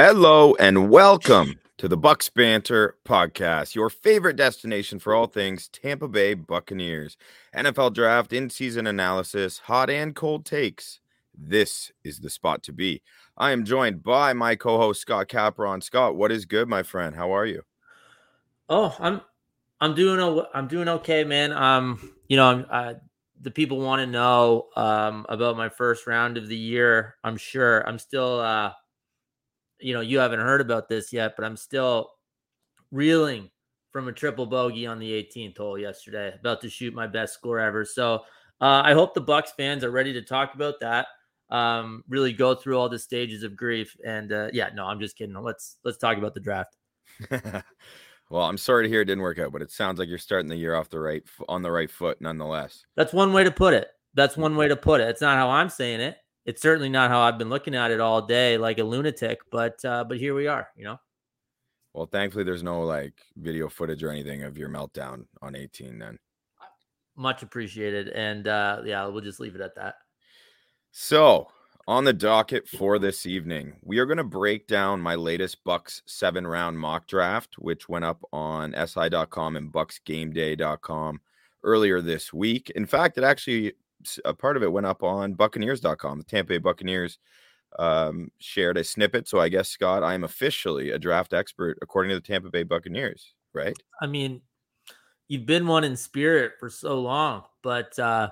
Hello and welcome to the Bucks Banter podcast, your favorite destination for all things Tampa Bay Buccaneers. NFL draft, in season analysis, hot and cold takes. This is the spot to be. I am joined by my co host, Scott Capron. Scott, what is good, my friend? How are you? Oh, I'm I'm doing I'm doing okay, man. Um, you know, I'm uh, the people want to know um about my first round of the year. I'm sure I'm still uh you know, you haven't heard about this yet, but I'm still reeling from a triple bogey on the 18th hole yesterday. About to shoot my best score ever. So, uh I hope the Bucks fans are ready to talk about that. Um really go through all the stages of grief and uh yeah, no, I'm just kidding. Let's let's talk about the draft. well, I'm sorry to hear it didn't work out, but it sounds like you're starting the year off the right on the right foot nonetheless. That's one way to put it. That's one way to put it. It's not how I'm saying it. It's certainly not how I've been looking at it all day, like a lunatic. But uh, but here we are. You know. Well, thankfully, there's no like video footage or anything of your meltdown on 18. Then much appreciated, and uh, yeah, we'll just leave it at that. So on the docket for this evening, we are going to break down my latest Bucks seven round mock draft, which went up on SI.com and BucksGameDay.com earlier this week. In fact, it actually a part of it went up on Buccaneers.com. The Tampa Bay Buccaneers um, shared a snippet. So I guess Scott, I am officially a draft expert according to the Tampa Bay Buccaneers, right? I mean, you've been one in spirit for so long, but uh,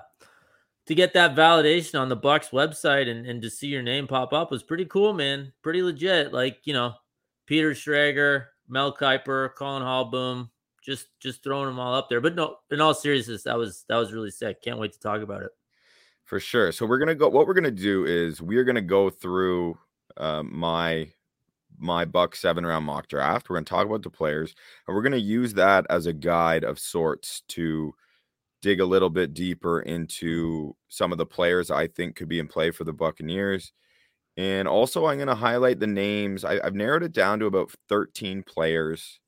to get that validation on the Bucks website and, and to see your name pop up was pretty cool, man. Pretty legit. Like, you know, Peter Schrager, Mel Kiper, Colin Hallboom, just just throwing them all up there. But no, in all seriousness, that was that was really sick. Can't wait to talk about it. For sure. So we're gonna go. What we're gonna do is we're gonna go through uh, my my Buck seven round mock draft. We're gonna talk about the players, and we're gonna use that as a guide of sorts to dig a little bit deeper into some of the players I think could be in play for the Buccaneers. And also, I'm going to highlight the names. I, have narrowed it down to about 13 players.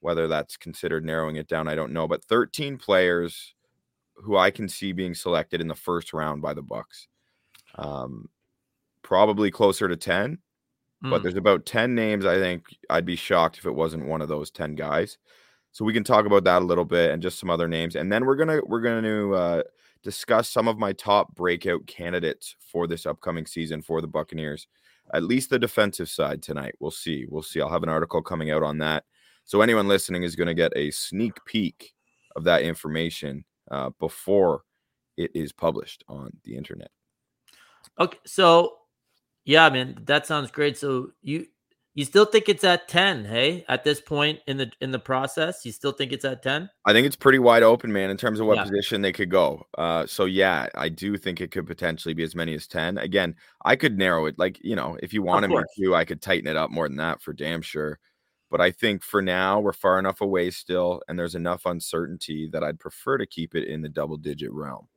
Whether that's considered narrowing it down, I don't know. But 13 players who I can see being selected in the first round by the Bucks. Um, probably closer to 10, mm. but there's about 10 names. I think I'd be shocked if it wasn't one of those 10 guys. So we can talk about that a little bit and just some other names, and then we're gonna we're gonna uh, discuss some of my top breakout candidates for this upcoming season for the Buccaneers. At least the defensive side tonight. We'll see. We'll see. I'll have an article coming out on that. So anyone listening is going to get a sneak peek of that information uh, before it is published on the internet. Okay, so yeah, man, that sounds great. So you you still think it's at 10, hey? At this point in the in the process, you still think it's at 10? I think it's pretty wide open, man, in terms of what yeah. position they could go. Uh so yeah, I do think it could potentially be as many as 10. Again, I could narrow it like, you know, if you wanted me to, I could tighten it up more than that for damn sure. But I think for now we're far enough away still and there's enough uncertainty that I'd prefer to keep it in the double digit realm.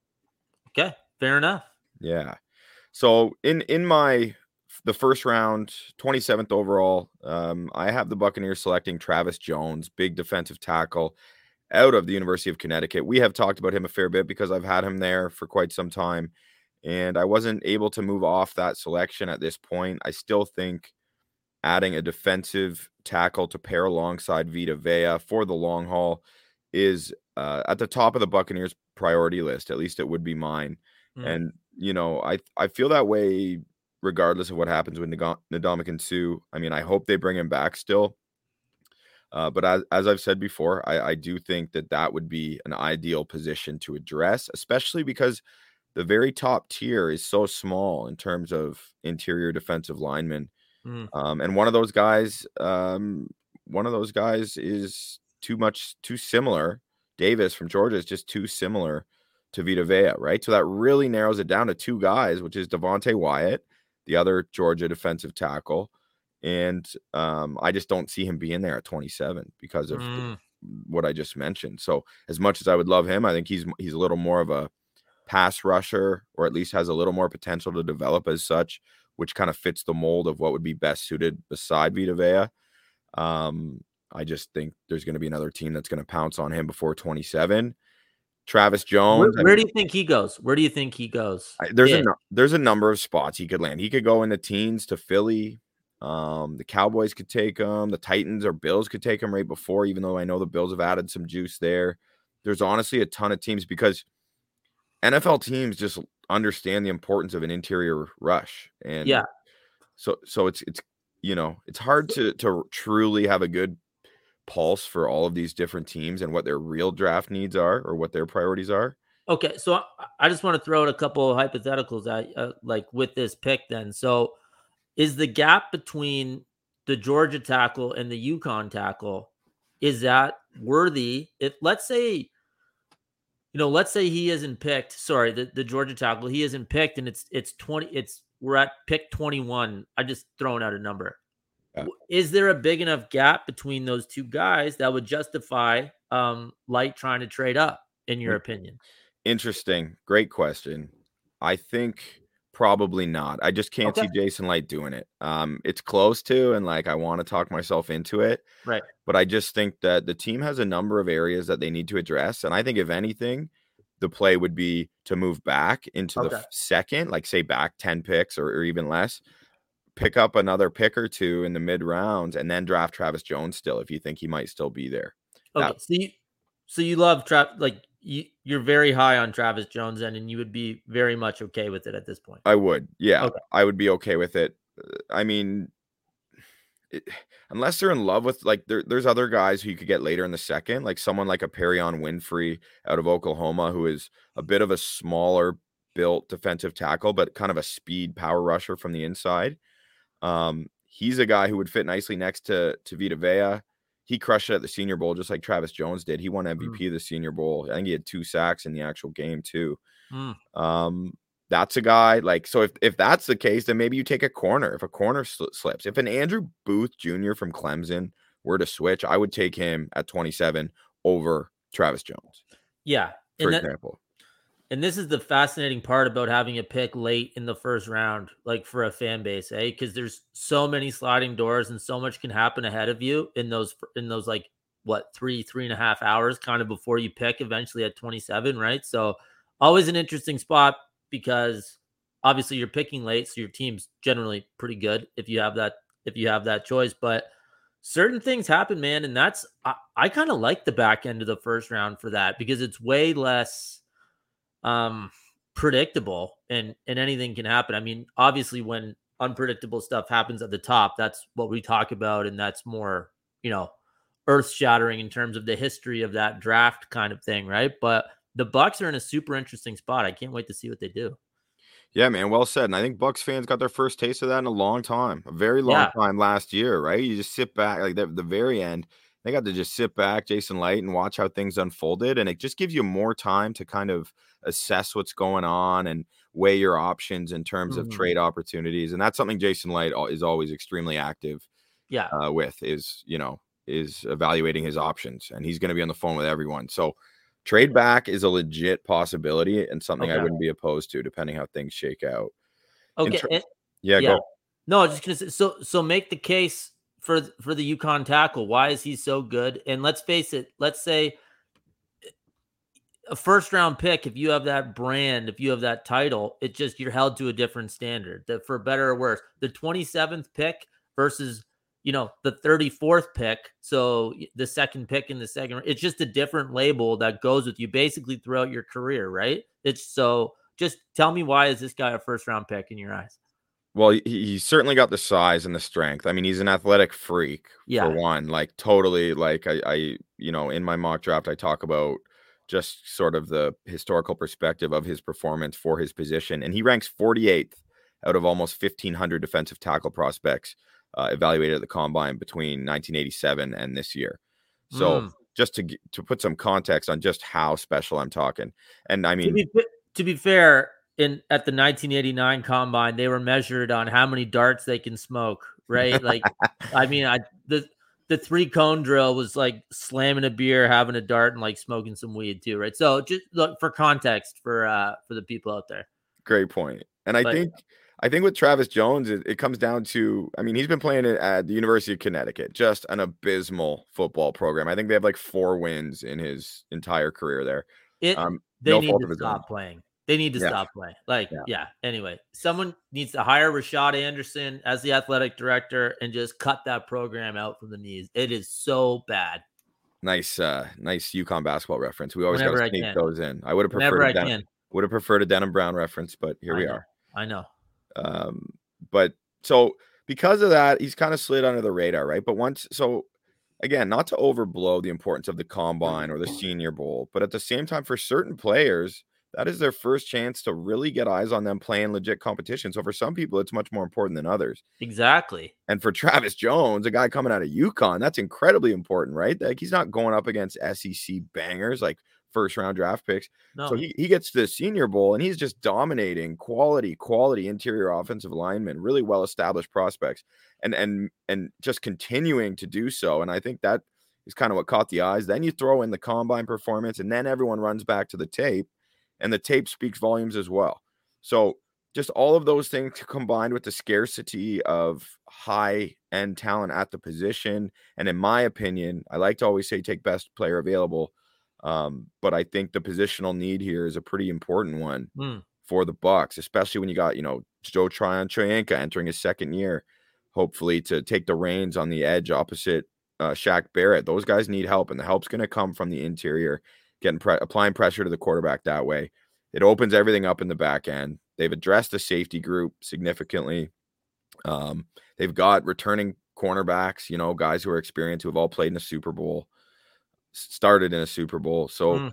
Okay, fair enough. Yeah. So in in my the first round, 27th overall. Um, I have the Buccaneers selecting Travis Jones, big defensive tackle out of the University of Connecticut. We have talked about him a fair bit because I've had him there for quite some time. And I wasn't able to move off that selection at this point. I still think adding a defensive tackle to pair alongside Vita Vea for the long haul is uh, at the top of the Buccaneers priority list. At least it would be mine. Mm. And you know, I I feel that way regardless of what happens with Ndamukong Suh. I mean, I hope they bring him back still. Uh, but as, as I've said before, I, I do think that that would be an ideal position to address, especially because the very top tier is so small in terms of interior defensive linemen. Mm. Um, and one of those guys, um, one of those guys is too much, too similar. Davis from Georgia is just too similar to Vita Vea, right? So that really narrows it down to two guys, which is Devonte Wyatt the other Georgia defensive tackle. And um, I just don't see him being there at 27 because of mm. what I just mentioned. So as much as I would love him, I think he's he's a little more of a pass rusher, or at least has a little more potential to develop as such, which kind of fits the mold of what would be best suited beside Vita Vea. Um, I just think there's going to be another team that's going to pounce on him before 27. Travis Jones. Where, where do you think he goes? Where do you think he goes? I, there's Yeah. a there's a number of spots he could land. He could go in the teens to Philly. Um, the Cowboys could take him. The Titans or Bills could take him right before. Even though I know the Bills have added some juice there. There's honestly a ton of teams because NFL teams just understand the importance of an interior rush. And Yeah. so so it's it's you know it's hard to to truly have a good pulse for all of these different teams and what their real draft needs are or what their priorities are. Okay, so I, I just want to throw out a couple of hypotheticals at uh, like with this pick. Then, so is the gap between the Georgia tackle and the UConn tackle is that worthy? If let's say, you know, let's say he isn't picked. Sorry, the, the Georgia tackle he isn't picked, and it's it's twenty. It's we're at pick twenty one. I just throwing out a number. Yeah. Is there a big enough gap between those two guys that would justify um Licht trying to trade up? In your Mm. opinion? Interesting. Great question. I think probably not. I just can't Okay. see Jason Licht doing it. Um, it's close to, and like I want to talk myself into it. Right. But I just think that the team has a number of areas that they need to address. And I think if anything, the play would be to move back into the Okay. f- second, like say back 10 picks or, or even less, pick up another pick or two in the mid rounds, and then draft Travis Jones still if you think he might still be there. Okay, That- so you so you love Trav like you're very high on Travis Jones then, and you would be very much okay with it at this point. I would. Yeah. Okay. I would be okay with it. Uh, I mean, it, unless they're in love with like there, there's other guys who you could get later in the second, like someone like a Perrion Winfrey out of Oklahoma, who is a bit of a smaller built defensive tackle, but kind of a speed power rusher from the inside. Um, he's a guy who would fit nicely next to to Vita Vea. He crushed it at the Senior Bowl just like Travis Jones did. He won MVP of the Senior Bowl. I think he had two sacks in the actual game too. Mm. Um, that's a guy like so. If if that's the case, then maybe you take a corner. If a corner sl- slips, if an Andrew Booth Jr. from Clemson were to switch, I would take him at 27 over Travis Jones, Yeah, for that, example. And this is the fascinating part about having a pick late in the first round, like for a fan base, eh? Because there's so many sliding doors and so much can happen ahead of you in those in those like what three three and a half hours, kind of before you pick eventually at 27, right? So always an interesting spot because obviously you're picking late, so your team's generally pretty good if you have that if you have that choice, but certain things happen, man, and that's I, I kind of like the back end of the first round for that because it's way less um predictable and and anything can happen. I mean, obviously when unpredictable stuff happens at the top, that's what we talk about and that's more, you know, earth-shattering in terms of the history of that draft kind of thing, right? But the Bucks are in a super interesting spot. I can't wait to see what they do. Yeah, man. Well said. And I think Bucks fans got their first taste of that in a long time, a very long Yeah. time last year, right? You just sit back, like the, the very end, they got to just sit back, Jason Licht, and watch how things unfolded. And it just gives you more time to kind of assess what's going on and weigh your options in terms Mhm. of trade opportunities. And that's something Jason Licht is always extremely active Yeah. uh, with is, you know, is evaluating his options. And he's going to be on the phone with everyone. So trade back is a legit possibility and something I wouldn't be opposed to depending how things shake out. Okay. ter- and- Yeah, Yeah. go. No, just gonna say so so make the case for for the UConn tackle. Why is he so good? And let's face it, let's say a first round pick, if you have that brand, if you have that title, it just you're held to a different standard. That for better or worse, the 27th pick versus you know the 34th pick, so the second pick in the second, it's just a different label that goes with you basically throughout your career, right? It's so just tell me why is this guy a first round pick in your eyes? Well, he, he's certainly got the size and the strength. I mean, he's an athletic freak Yeah. for one. Like totally. Like I, I, you know, in my mock draft, I talk about just sort of the historical perspective of his performance for his position, and he ranks 48th out of almost 1,500 defensive tackle prospects uh, evaluated at the combine between 1987 and this year. So Mm. just to to put some context on just how special I'm talking, and I to mean, be to be fair, in at the 1989 combine, they were measured on how many darts they can smoke, right? Like, I mean, I the the three cone drill was like slamming a beer, having a dart, and like smoking some weed too, right? So just look for context for uh for the people out there. great point. And I But- think I think with Travis Jones, it, it, comes down to I mean, he's been playing it at the University of Connecticut, just an abysmal football program. I think they have like four wins in his entire career there. It, um, they no need to stop playing. They need to yeah. stop playing. Like, yeah. yeah. Anyway, someone needs to hire Rashad Anderson as the athletic director and just cut that program out from the knees. It is so bad. Nice, uh, nice UConn basketball reference. We always got to sneak those in. I would have preferred a Denham, would have preferred a Denham Brown reference, but here I we know. are. I know. Um, but so because of that, he's kind of slid under the radar, right? But once, so again, not to overblow the importance of the combine or the Senior Bowl, but at the same time, for certain players, that is their first chance to really get eyes on them playing legit competition. So for some people, it's much more important than others. Exactly. And for Travis Jones, a guy coming out of UConn, that's incredibly important, right? Like he's not going up against SEC bangers like first round draft picks. No. So he, he gets to the senior bowl and he's just dominating quality, quality interior offensive linemen, really well established prospects, and and and just continuing to do so. And I think that is kind of what caught the eyes. Then you throw in the combine performance, and then everyone runs back to the tape and the tape speaks volumes as well. So just all of those things combined with the scarcity of high end talent at the position. And in my opinion, I like to always say take best player available. Um, but I think the positional need here is a pretty important one mm. for the Bucks, especially when you got, you know, Joe Tryon Shoyinka entering his second year, hopefully to take the reins on the edge opposite uh, Shaq Barrett. Those guys need help, and the help's going to come from the interior getting pre- applying pressure to the quarterback that way. It opens everything up in the back end. They've addressed the safety group significantly. Um, they've got returning cornerbacks, you know, guys who are experienced who have all played in a Super Bowl, started in a Super Bowl. So mm.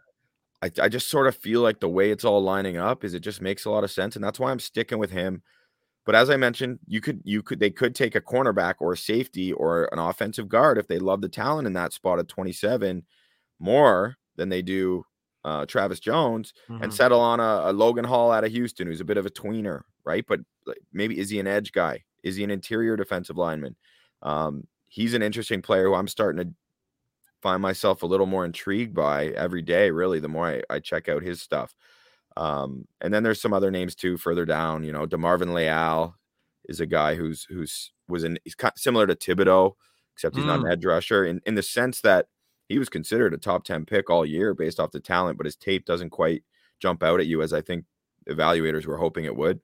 I, I just sort of feel like the way it's all lining up is it just makes a lot of sense, and that's why I'm sticking with him. But as I mentioned, you could you could they could take a cornerback or a safety or an offensive guard if they love the talent in that spot at 27 more than they do uh, Travis Jones mm-hmm. and settle on a, a, Logan Hall out of Houston, who's a bit of a tweener, right? But maybe is he an edge guy? Is he an interior defensive lineman? Um, he's an interesting player who I'm starting to find myself a little more intrigued by every day, really, the more I, I check out his stuff. Um, and then there's some other names too further down. You know, DeMarvin Leal is a guy who's who's was in he's kind of similar to Thibodeaux, except he's mm. not an mm. edge rusher in, in the sense that he was considered a top 10 pick all year based off the talent, but his tape doesn't quite jump out at you as I think evaluators were hoping it would.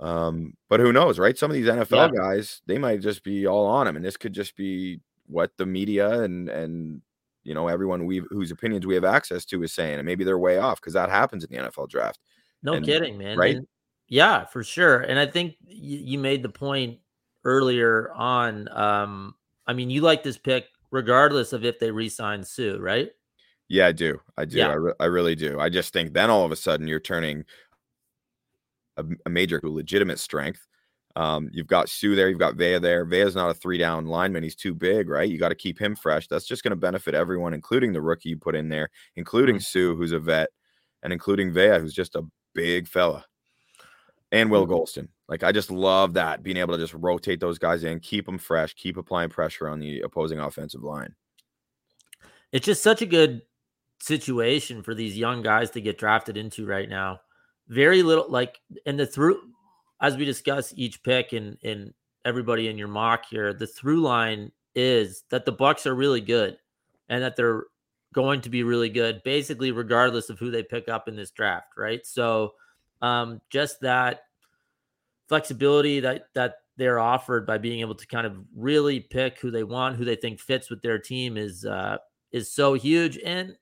Um, but who knows, right? Some of these NFL yeah. guys, they might just be all on him, and this could just be what the media and and you know everyone we whose opinions we have access to is saying, and maybe they're way off because that happens in the NFL draft. No and, kidding, man. Right? And yeah, for sure. And I think you, you made the point earlier on. Um, I mean, you like this pick regardless of if they re-sign Suh, right? Yeah, I do. I do. Yeah. I, re- I really do. I just think then all of a sudden you're turning a, a major legitimate strength. Um, you've got Suh there, you've got Vea there. Vea's not a three down lineman. He's too big, right? You got to keep him fresh. That's just going to benefit everyone, including the rookie you put in there, including mm-hmm. Suh, who's a vet, and including Vea, who's just a big fella, and Will mm-hmm. Like I just love that being able to just rotate those guys in, keep them fresh, keep applying pressure on the opposing offensive line. It's just such a good situation for these young guys to get drafted into right now. Very little like and the through as we discuss each pick and and everybody in your mock here, the through line is that the Bucks are really good and that they're going to be really good basically regardless of who they pick up in this draft, right? So um just that flexibility that that they're offered by being able to kind of really pick who they want, who they think fits with their team is uh is so huge and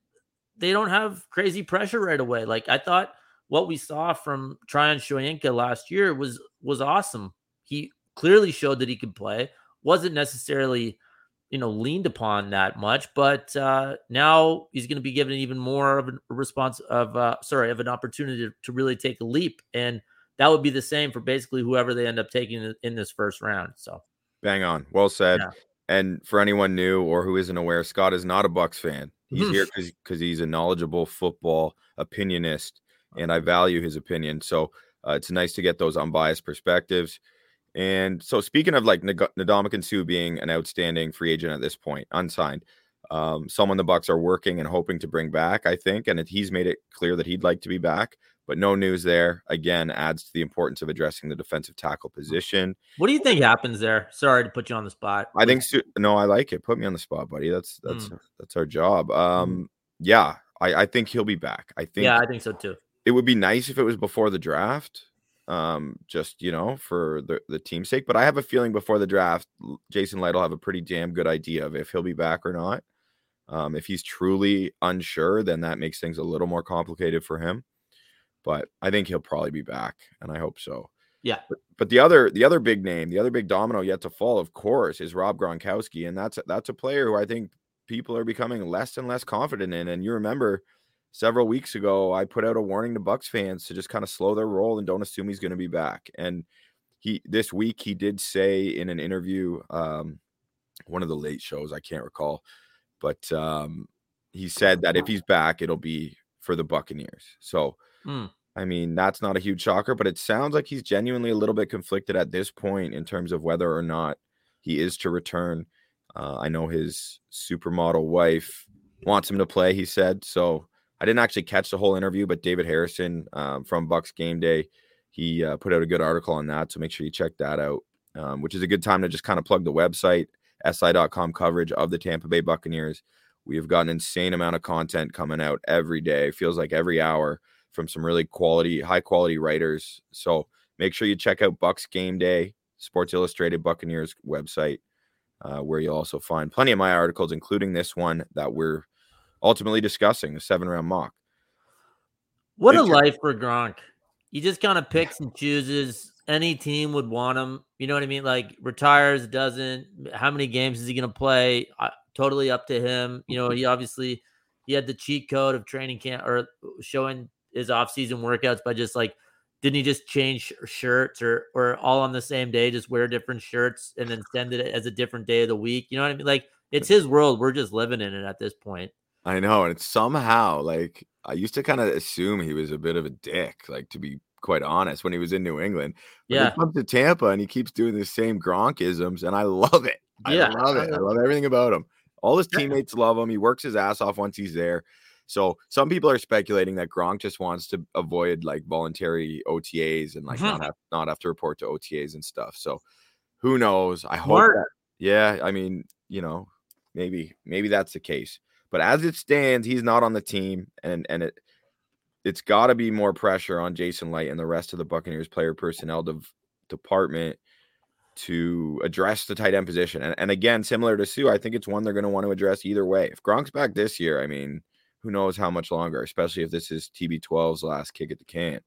they don't have crazy pressure right away. Like I thought what we saw from Tryon Shoyinka last year was was awesome. He clearly showed that he could play. Wasn't necessarily, you know, leaned upon that much, but uh now he's going to be given even more of a response of uh sorry, of an opportunity to, to really take a leap and that would be the same for basically whoever they end up taking in this first round. So, bang on, well said. Yeah. And for anyone new or who isn't aware, Scott is not a Bucks fan. He's here because because he's a knowledgeable football opinionist, and I value his opinion. So uh, it's nice to get those unbiased perspectives. And so, speaking of like Ndamukong Suh being an outstanding free agent at this point, unsigned, um, someone the Bucks are working and hoping to bring back, I think, and he's made it clear that he'd like to be back. but no news there. Again, adds to the importance of addressing the defensive tackle position. What do you think happens there? Sorry to put you on the spot. I think Su- no, I like it. Put me on the spot, buddy. That's that's Mm. that's our job. Um, yeah, I, I think he'll be back. I think yeah, I think so too. it would be nice if it was before the draft. Um, just you know, for the the team's sake. But I have a feeling before the draft, Jason Licht will have a pretty damn good idea of if he'll be back or not. Um, if he's truly unsure, then that makes things a little more complicated for him. But I think he'll probably be back, and I hope so. Yeah. But, but the other the other big name, the other big domino yet to fall, of course, is Rob Gronkowski, and that's that's a player who I think people are becoming less and less confident in. And you remember several weeks ago, I put out a warning to Bucks fans to just kind of slow their roll and don't assume he's going to be back. And he this week he did say in an interview, um, one of the late shows, I can't recall, but um, he said that if he's back, it'll be for the Buccaneers. So Mm. I mean, that's not a huge shocker, but it sounds like he's genuinely a little bit conflicted at this point in terms of whether or not he is to return. Uh, I know his supermodel wife wants him to play, he said. So I didn't actually catch the whole interview, but David Harrison um, from Bucks Game Day, he uh, put out a good article on that. So make sure you check that out, um, which is a good time to just kind of plug the website, si.com coverage of the Tampa Bay Buccaneers. We have got an insane amount of content coming out every day. Feels like every hour from some really quality, high quality writers. So make sure you check out Bucks Game Day, Sports Illustrated Buccaneers website, uh, where you'll also find plenty of my articles, including this one that we're ultimately discussing, the seven round mock. What a life for Gronk. He just kind of picks and chooses. Any team would want him. You know what I mean? Like retires, doesn't. How many games is he going to play? Uh, totally up to him. You know, he obviously he had the cheat code of training camp or showing his off-season workouts by just like didn't he just change shirts or or all on the same day just wear different shirts and then send it as a different day of the week you know what i mean like it's his world we're just living in it at this point I know. And it's somehow like I used to kind of assume he was a bit of a dick, like to be quite honest, when he was in New England. But yeah he comes to Tampa and he keeps doing the same Gronkisms, and I love it. I Yeah. love it. I love everything about him. All his teammates love him. He works his ass off once he's there. So some people are speculating that Gronk just wants to avoid like voluntary OTAs and like Mhm. not have not have to report to OTAs and stuff. So who knows? I hope that yeah, I mean, you know, maybe maybe that's the case. But as it stands, he's not on the team, and and it it's got to be more pressure on Jason Licht and the rest of the Buccaneers player personnel dev- department to address the tight end position. And, and again, similar to Suh, I think it's one they're going to want to address either way. If Gronk's back this year, I mean, who knows how much longer, especially if this is TB12's last kick at the can.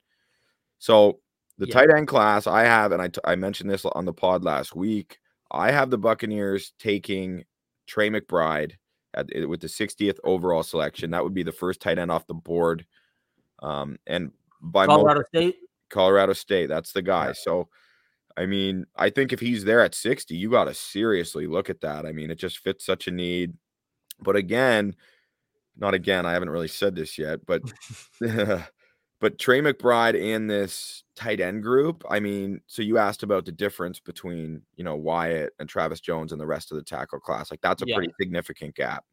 So the Yeah. tight end class I have, and I, t- I mentioned this on the pod last week, I have the Buccaneers taking Trey McBride at, eh, with the 60th overall selection. That would be the first tight end off the board. Um, and by most colorado state Colorado State. That's the guy. So, I mean, I think if he's there at 60, you got to seriously look at that. I mean, it just fits such a need. But again, not again, I haven't really said this yet, but but Trey McBride and this tight end group, I mean, so you asked about the difference between, you know, Wyatt and Travis Jones and the rest of the tackle class. Like that's a Yeah. pretty significant gap.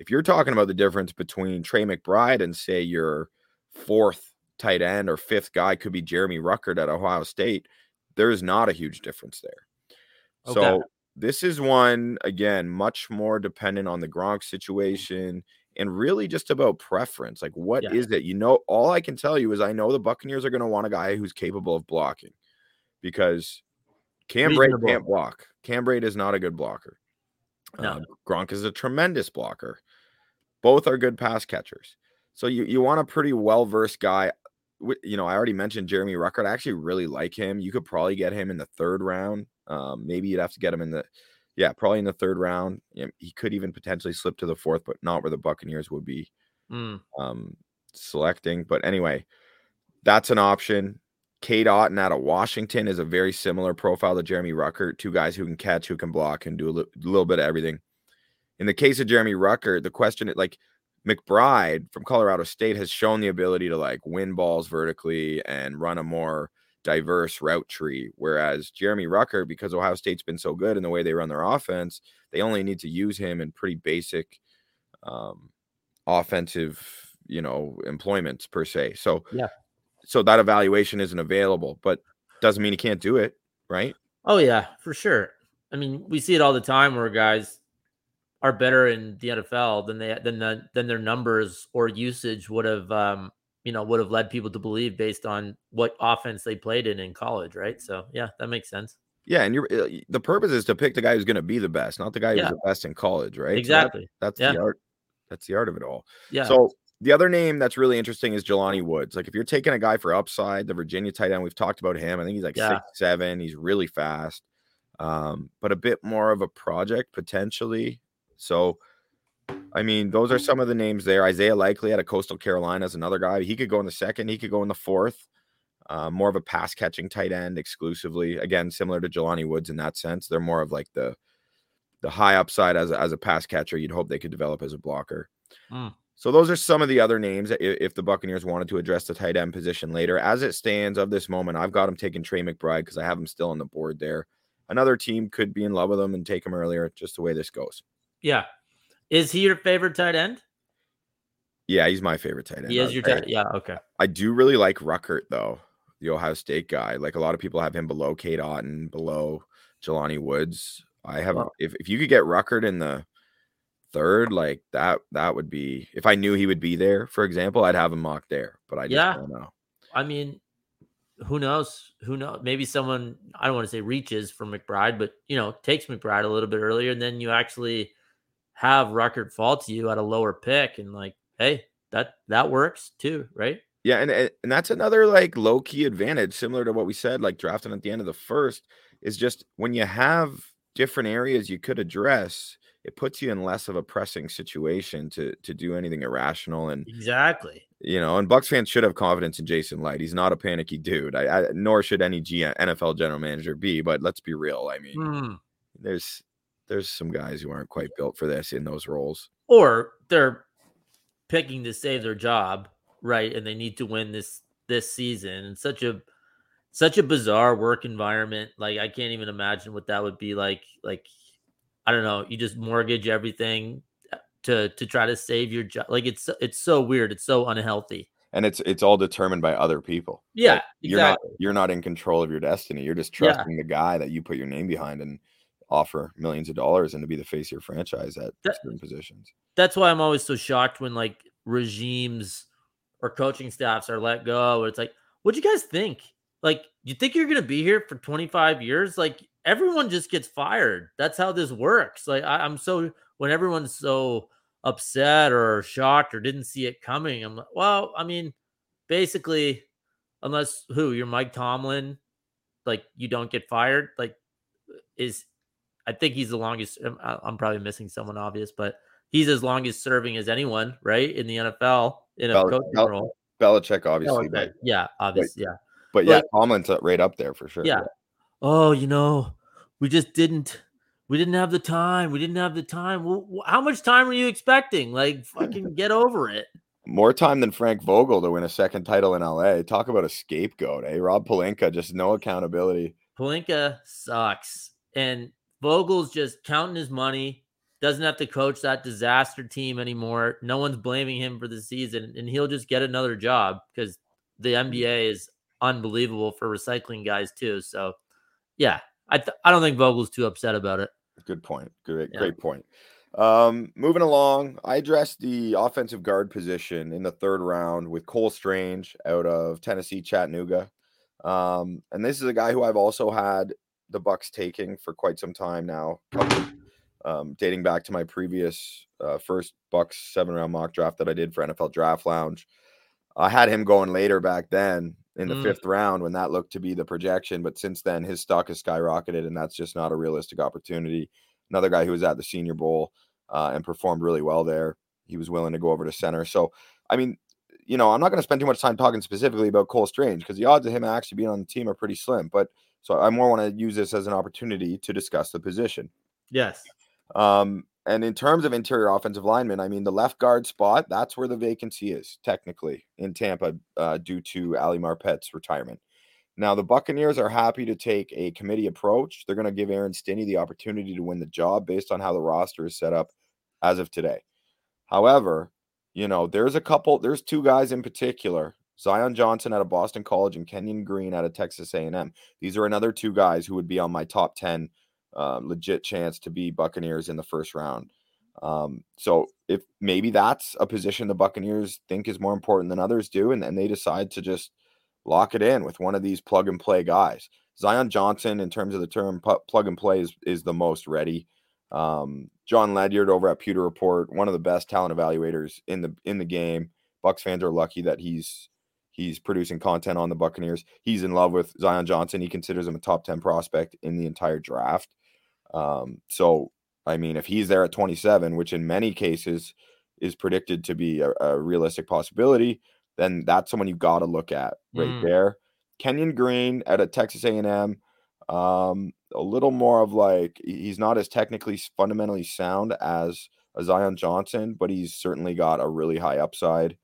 If you're talking about the difference between Trey McBride and say your fourth tight end or fifth guy could be Jeremy Ruckert at Ohio State, there is not a huge difference there. Okay. So this is one again much more dependent on the Gronk situation and really just about preference. Like, what is Yeah. it? You know, all I can tell you is I know the Buccaneers are going to want a guy who's capable of blocking because Cam Brate can't block. Cam Brate is not a good blocker. No. Um, Gronk is a tremendous blocker. Both are good pass catchers. So you, you want a pretty well versed guy. You know, I already mentioned Jeremy Ruckert. I actually really like him. You could probably get him in the third round. Um, maybe you'd have to get him in the, yeah, probably in the third round. He could even potentially slip to the fourth, but not where the Buccaneers would be Mm, um, selecting. But anyway, that's an option. Cade Otton out of Washington is a very similar profile to Jeremy Ruckert. Two guys who can catch, who can block, and do a li- little bit of everything. In the case of Jeremy Ruckert, the question is like McBride from Colorado State has shown the ability to like win balls vertically and run a more diverse route tree. Whereas Jeremy Ruckert, because Ohio State's been so good in the way they run their offense, they only need to use him in pretty basic um, offensive, you know, employments per se. So Yeah. so that evaluation isn't available, but doesn't mean he can't do it, right? Oh yeah, for sure. I mean, we see it all the time where guys are better in the NFL than they than the, than their numbers or usage would have um, you know would have led people to believe based on what offense they played in in college, right? So yeah, that makes sense. Yeah, and you're uh, the purpose is to pick the guy who's going to be the best, not the guy Yeah. who's the best in college, right? So that- Exactly. that's Yeah. the art. That's the art of it all. yeah. So the other name that's really interesting is Jelani Woods. Like if you're taking a guy for upside, the Virginia tight end, we've talked about him. I think he's like Yeah. six seven. He's really fast, um, but a bit more of a project potentially. So, I mean, those are some of the names there. Isaiah Likely out of Coastal Carolina is another guy. He could go in the second. He could go in the fourth. Uh, more of a pass catching tight end exclusively. Again, similar to Jelani Woods in that sense. They're more of like the the high upside as a, as a pass catcher. You'd hope they could develop as a blocker. Mm. So those are some of the other names if the Buccaneers wanted to address the tight end position later. As it stands of this moment, I've got him taking Trey McBride because I have him still on the board there. Another team could be in love with him and take him earlier, just the way this goes. yeah. Is he your favorite tight end? Yeah, he's my favorite tight end. He is your tight. Yeah. Okay. I do really like Ruckert though, the Ohio State guy. Like a lot of people have him below Cade Otton, below Jelani Woods. I have Wow. if if you could get Ruckert in the third, like that that would be if I knew he would be there, for example, I'd have him mocked there. But I just Yeah. don't know. I mean, who knows? Who knows? Maybe someone I don't want to say reaches for McBride, but you know, takes McBride a little bit earlier, and then you actually have Ruckert fall to you at a lower pick, and like, hey, that that works too, right? Yeah, and and and that's another like low key advantage, similar to what we said, like drafting at the end of the first, is just when you have different areas you could address, it puts you in less of a pressing situation to to do anything irrational. And Exactly. you know, and Bucks fans should have confidence in Jason Licht. He's not a panicky dude. I, I nor should any G- NFL general manager be. But let's be real. I mean, Hmm. there's there's some guys who aren't quite built for this in those roles. Or they're picking to save their job, right? And they need to win this this season. And such a such a bizarre work environment. Like I can't even imagine what that would be like. Like I don't know. You just mortgage everything to to try to save your job. Like it's it's so weird. It's so unhealthy. And it's it's all determined by other people. Yeah, Like, you're not you're not in control of your destiny. You're just Yeah. trusting the guy that you put your name behind and offer millions of dollars and to be the face of your franchise at That- certain positions. That's why I'm always so shocked when like regimes or coaching staffs are let go. It's like, what do you guys think? Like, you think you're gonna be here for 25 years? Like, everyone just gets fired. That's how this works. Like, I, I'm so when everyone's so upset or shocked or didn't see it coming, I'm like, well, I mean, basically, unless who you're Mike Tomlin, like you don't get fired. Like, is I think he's the longest. I'm, I'm probably missing someone obvious, but he's as longest serving as anyone, right, in the NFL in a Bel- coaching Bel- role. Belichick, obviously, Belichick. but, yeah, obviously, yeah. but yeah, Tomlin's right up there for sure. Yeah. Oh, you know, we just didn't. We didn't have the time. We didn't have the time. Well, how much time were you expecting? Like, fucking get over it. More time than Frank Vogel to win a second title in LA. Talk about a scapegoat, eh? Rob Pelinka, just no accountability. Pelinka sucks, and Vogel's just counting his money. Doesn't have to coach that disaster team anymore. No one's blaming him for the season, and he'll just get another job because the NBA is unbelievable for recycling guys too. So, yeah, I th- I don't think Vogel's too upset about it. Good point. Great, Yeah. great point. Um, moving along, I addressed the offensive guard position in the third round with Cole Strange out of Tennessee, Chattanooga. Um, and this is a guy who I've also had the Bucks taking for quite some time now, um, dating back to my previous uh, first Bucks seven round mock draft that I did for NFL Draft Lounge. I had him going later back then in the Mm. fifth round when that looked to be the projection, but since then his stock has skyrocketed, and that's just not a realistic opportunity another guy who was at the Senior Bowl uh, and performed really well there. He was willing to go over to center. So, I mean, you know, I'm not going to spend too much time talking specifically about Cole Strange because the odds of him actually being on the team are pretty slim. But so I more want to use this as an opportunity to discuss the position. Yes. Um, and in terms of interior offensive linemen, I mean, the left guard spot, that's where the vacancy is technically in Tampa uh, due to Ali Marpet's retirement. Now, the Buccaneers are happy to take a committee approach. They're going to give Aaron Stinnie the opportunity to win the job based on how the roster is set up as of today. However, you know, there's a couple, there's two guys in particular Zion Johnson out of Boston College and Kenyon Green out of Texas A&M. These are another two guys who would be on my top 10 uh, legit chance to be Buccaneers in the first round. Um, so if maybe that's a position the Buccaneers think is more important than others do, and then they decide to just lock it in with one of these plug and play guys. Zion Johnson, in terms of the term plug and play, is, is the most ready. Um, Jon Ledyard over at Pewter Report, one of the best talent evaluators in the in the game. Bucks fans are lucky that he's he's producing content on the Buccaneers. He's in love with Zion Johnson. He considers him a top 10 prospect in the entire draft. Um, so I mean, if he's there at 27, which in many cases is predicted to be a, a realistic possibility, then that's someone you got to look at right mm. there. Kenyon Green at a Texas A&M, um, a little more of like he's not as technically fundamentally sound as a Zion Johnson, but he's certainly got a really high upside.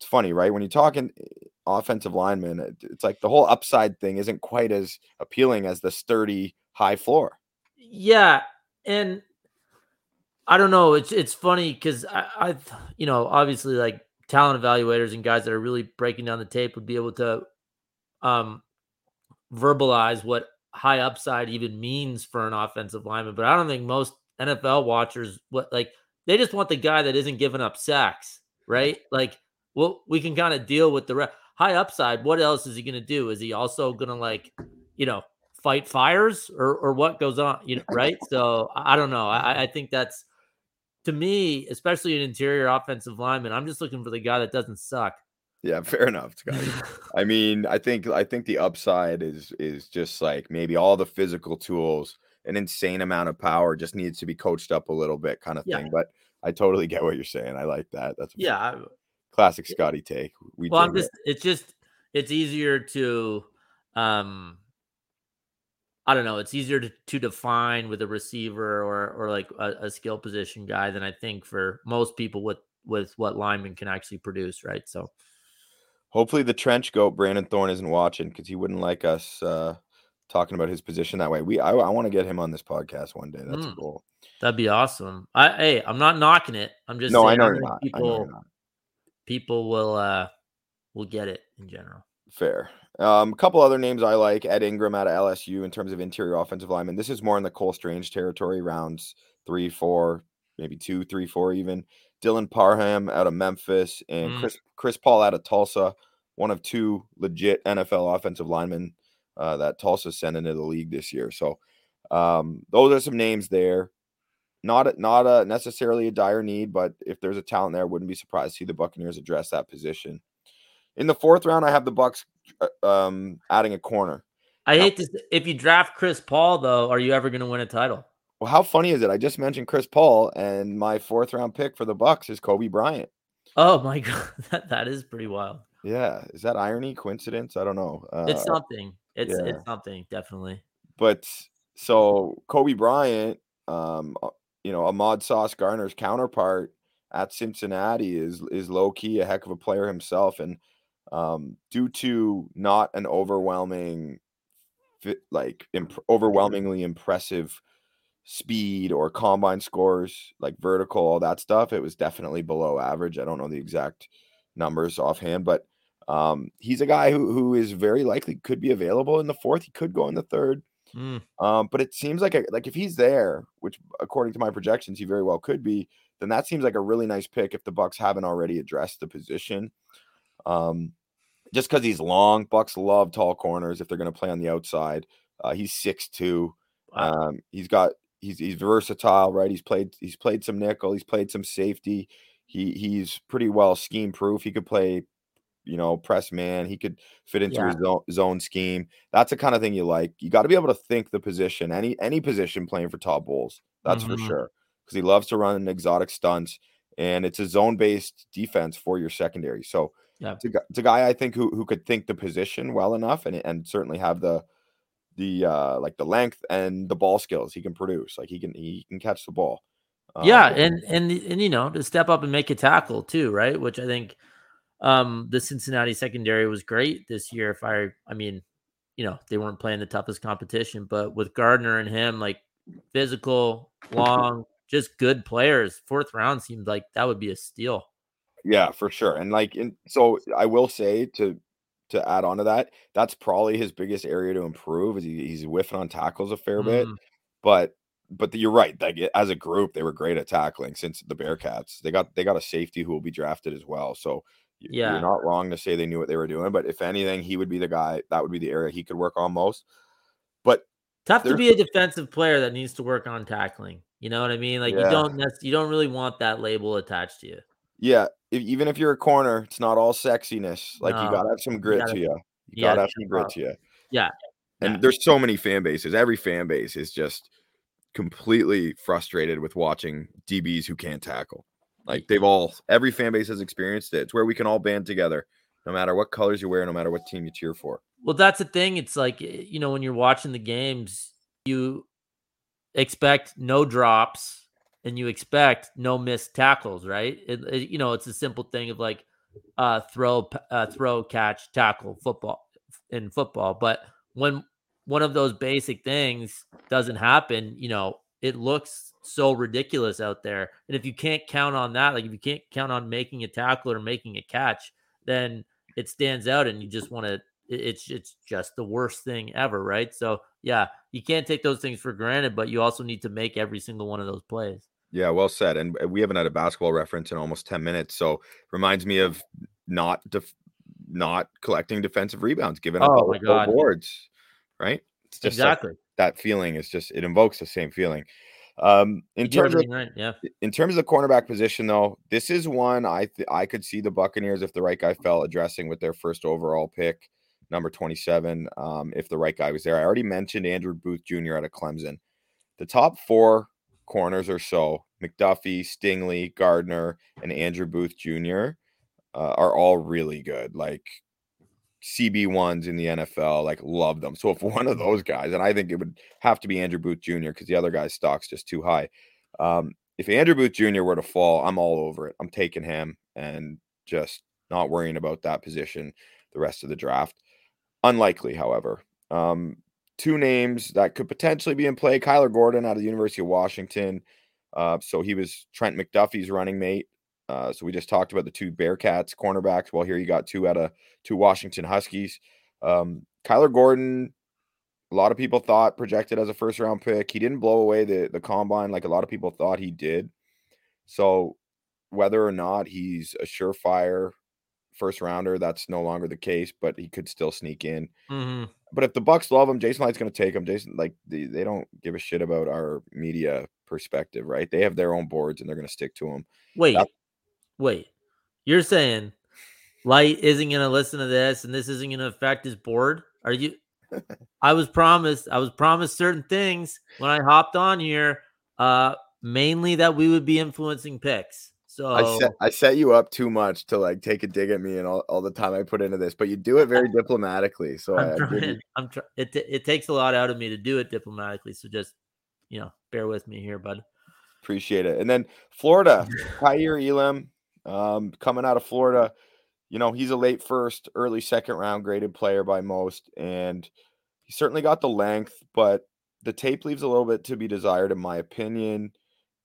It's funny, right? When you're talking eh, offensive lineman, it's like the whole upside thing isn't quite as appealing as the sturdy high floor. Yeah, and I don't know. It's it's funny because I, I, you know, obviously like talent evaluators and guys that are really breaking down the tape would be able to um verbalize what high upside even means for an offensive lineman. But I don't think most NFL watchers what like they just want the guy that isn't giving up sacks, right? Like, well, we can kind of deal with the re- high upside. What else is he going to do? Is he also going to like, you know, fight fires or or what goes on? You know, right? So I don't know. I, I think that's to me, especially an interior offensive lineman. I'm just looking for the guy that doesn't suck. Yeah, fair enough, Scott. I mean, I think I think the upside is is just like maybe all the physical tools, an insane amount of power just needs to be coached up a little bit, kind of yeah. thing. But I totally get what you're saying. I like that. That's yeah, classic Scotty take. We well, I'm just it. it's just it's easier to um I don't know. It's easier to, to define with a receiver or or like a, a, skill position guy than I think for most people with with what lineman can actually produce, right? So hopefully the trench goat Brandon Thorn isn't watching because he wouldn't like us uh, talking about his position that way. We I, I want to get him on this podcast one day. That's mm, a goal. That'd be awesome. I hey, I'm not knocking it. I'm just no, I know, you're not. People, I know you're not. People will uh will get it in general. Fair. Um, a couple other names I like Ed Ingram out of LSU in terms of interior offensive lineman. This is more in the Cole Strange territory, rounds three, four, maybe two, three, four, even. Dylan Parham out of Memphis and mm. Chris Chris Paul out of Tulsa, one of two legit NFL offensive linemen uh, that Tulsa sent into the league this year. So um, those are some names there. Not not a necessarily a dire need, but if there's a talent there, I wouldn't be surprised to see the Buccaneers address that position. In the fourth round, I have the Bucks uh, um, adding a corner. I hate to. If you draft Chris Paul, though, are you ever going to win a title? Well, how funny is it? I just mentioned Chris Paul, and my fourth round pick for the Bucks is Kobe Bryant. Oh my god, that, that is pretty wild. Yeah, is that irony, coincidence? I don't know. Uh, it's something. It's yeah. it's something definitely. But so Kobe Bryant, um, uh, you know, Ahmad Sauce Gardner's counterpart at Cincinnati is is low key a heck of a player himself, and um, due to not an overwhelming, like imp- overwhelmingly impressive speed or combine scores, like vertical, all that stuff, it was definitely below average. I don't know the exact numbers offhand, but um, he's a guy who who is very likely could be available in the fourth. He could go in the third. Mm. Um, but it seems like a, like if he's there, which according to my projections he very well could be, then that seems like a really nice pick if the Bucks haven't already addressed the position. Um, just because he's long. Bucks love tall corners if they're going to play on the outside. Uh, he's six two. Wow. Um, he's got he's he's versatile, right? He's played he's played some nickel. He's played some safety. He he's pretty well scheme proof. He could play, you know, press man. He could fit into yeah. his zone, zone scheme. That's the kind of thing you like. You got to be able to think the position, any any position playing for Todd Bowles. That's mm-hmm. for sure. Because he loves to run exotic stunts, and it's a zone based defense for your secondary. So yeah, it's a, it's a guy I think who who could think the position well enough, and and certainly have the the uh like the length and the ball skills he can produce. Like he can he can catch the ball. Um, yeah, and and and you know to step up and make a tackle too, right? Which I think um the Cincinnati secondary was great this year. If I I mean, you know they weren't playing the toughest competition, but with Gardner and him, like physical, long, just good players. Fourth round seemed like that would be a steal. Yeah, for sure. And like, and so I will say to to add on to that, that's probably his biggest area to improve. Is he, he's whiffing on tackles a fair bit, Mm, but but you're right. Like as a group, they were great at tackling since the Bearcats. They got they got a safety who will be drafted as well. So Yeah. you're not wrong to say they knew what they were doing. But if anything, he would be the guy. That would be the area he could work on most. But tough to be a defensive player that needs to work on tackling. You know what I mean? Like Yeah. you don't you don't really want that label attached to you. yeah, if, even if you're a corner, it's not all sexiness. Like you gotta have some grit gotta- to you. You gotta gotta have some grit to you. Yeah. And Yeah. there's so many fan bases. Every fan base is just completely frustrated with watching DBs who can't tackle. Like they've all every fan base has experienced it. It's where we can all band together, no matter what colors you wear, no matter what team you cheer for. Well, that's the thing. It's like eh, you know when you're watching the games, you expect no drops and you expect no missed tackles, right? It, it- you know, it's a simple thing of like uh, throw, uh, throw, catch, tackle, football in football. But when one of those basic things doesn't happen, you know, it looks so ridiculous out there. And if you can't count on that, like if you can't count on making a tackle or making a catch, then it stands out and you just want to it's it's just the worst thing ever, right? So yeah, you can't take those things for granted, but you also need to make every single one of those plays. Yeah, well said. And uh, we haven't had a basketball reference in almost 10 minutes. So reminds me of not def- not collecting defensive rebounds, giving up Oh all the boards. Right? It's just exactly. That feeling is just it invokes the same feeling. Um in You terms of right. Yeah. in terms of the cornerback position, though, this is one I th- I could see the Buccaneers if the right guy fell addressing with their first overall pick, number twenty seven. Um, if the right guy was there, I already mentioned Andrew Booth Jr. out of Clemson. The top four corners or so, McDuffie, Stingley, Gardner, and Andrew Booth Jr. Uh, are all really good. Like CB ones in the NFL, like love them. So if one of those guys, and I think it would have to be Andrew Booth Jr. because the other guy's stock's just too high. Um, if Andrew Booth Jr. were to fall, I'm all over it. I'm taking him and just not worrying about that position the rest of the draft. Unlikely, however. Um, two names that could potentially be in play Kyler Gordon out of the University of Washington. Uh, so he was Trent McDuffie's running mate. Uh, so we just talked about the two Bearcats cornerbacks. Well, here you got two out of two Washington Huskies. Um, Kyler Gordon, a lot of people thought projected as a first round pick. He didn't blow away the, the combine like a lot of people thought he did. So whether or not he's a surefire first rounder, that's no longer the case, but he could still sneak in. hmm But if the Bucks love him, Jason Licht's going to take him. Jason, like they, they don't give a shit about our media perspective, right? They have their own boards and they're going to stick to him. Wait, That- wait. You're saying Licht isn't going to listen to this and this isn't going to affect his board? Are you? I was promised. I was promised certain things when I hopped on here. Uh, mainly that we would be influencing picks. So I set I set you up too much to like take a dig at me and all, all the time I put into this, but you do it very diplomatically. So I, I'm I give you- trying. I'm trying. It it takes a lot out of me to do it diplomatically. So just you know, bear with me here, bud. Appreciate it. And then Florida, Kaiir Elam, um, coming out of Florida, you know, he's a late first, early second round graded player by most, and he certainly got the length, but the tape leaves a little bit to be desired, in my opinion.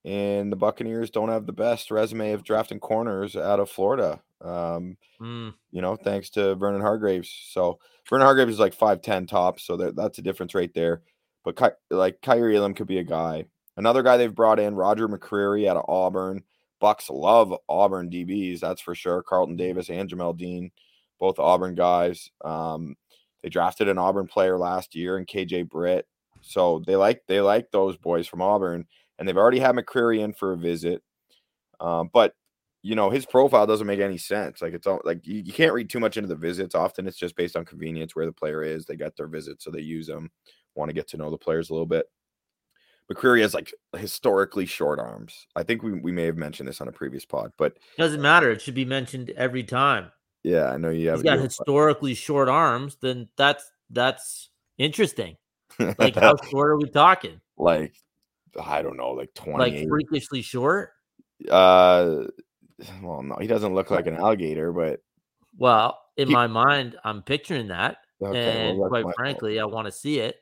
And the Buccaneers don't have the best resume of drafting corners out of Florida. Um, Mm, you know, thanks to Vernon Hargreaves. So Vernon Hargreaves is like 5'10 tops, so that, that's a difference right there. But Ky- like Kaiir Elam could be a guy. Another guy they've brought in, Roger McCreary out of Auburn. Bucks love Auburn DBs, that's for sure. Carlton Davis and Jamel Dean, both Auburn guys. Um, they drafted an Auburn player last year in KJ Britt. So they like they like those boys from Auburn, and they've already had McCreary in for a visit. Um, but you know his profile doesn't make any sense. Like it's all like you, you can't read too much into the visits. Often it's just based on convenience where the player is. They got their visit, so they use them. Want to get to know the players a little bit. McCreary has like historically short arms. I think we, we may have mentioned this on a previous pod, but doesn't matter. It should be mentioned every time. yeah, I know you have. He's got historically short arms. Then that's that's interesting. Like how short are we talking? like I don't know, like twenty Like freakishly short? uh, well, no, he doesn't look like an alligator, but Well, in He- my mind, I'm picturing that, okay. and well, quite fault. frankly, I want to see it.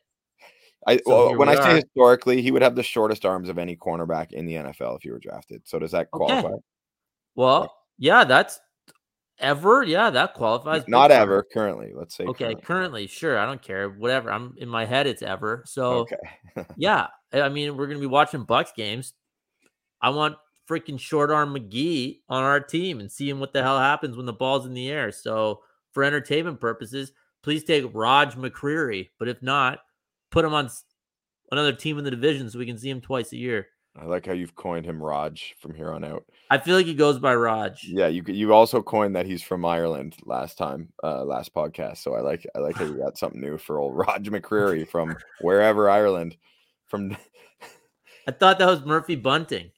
I So well, when I say historically, he would have the shortest arms of any cornerback in the NFL if he were drafted. So does that Okay. qualify? Well, Yeah, that's ever. Yeah, that qualifies. Not big time. ever currently. Let's say Okay, currently. currently, sure. I don't care. Whatever. I'm in my head. It's ever. So Okay. yeah, I I mean, we're gonna be watching Bucks games. I want freaking short arm McGee on our team and seeing what the hell happens when the ball's in the air. So for entertainment purposes, please take Raj McCreary. But if not, put him on another team in the division so we can see him twice a year. I like how you've coined him Raj from here on out. I feel like he goes by Raj. Yeah, you you also coined that he's from Ireland last time, uh, last podcast. So I like I like how you got something new for old Raj McCreary from wherever Ireland. From I thought that was Murphy Bunting.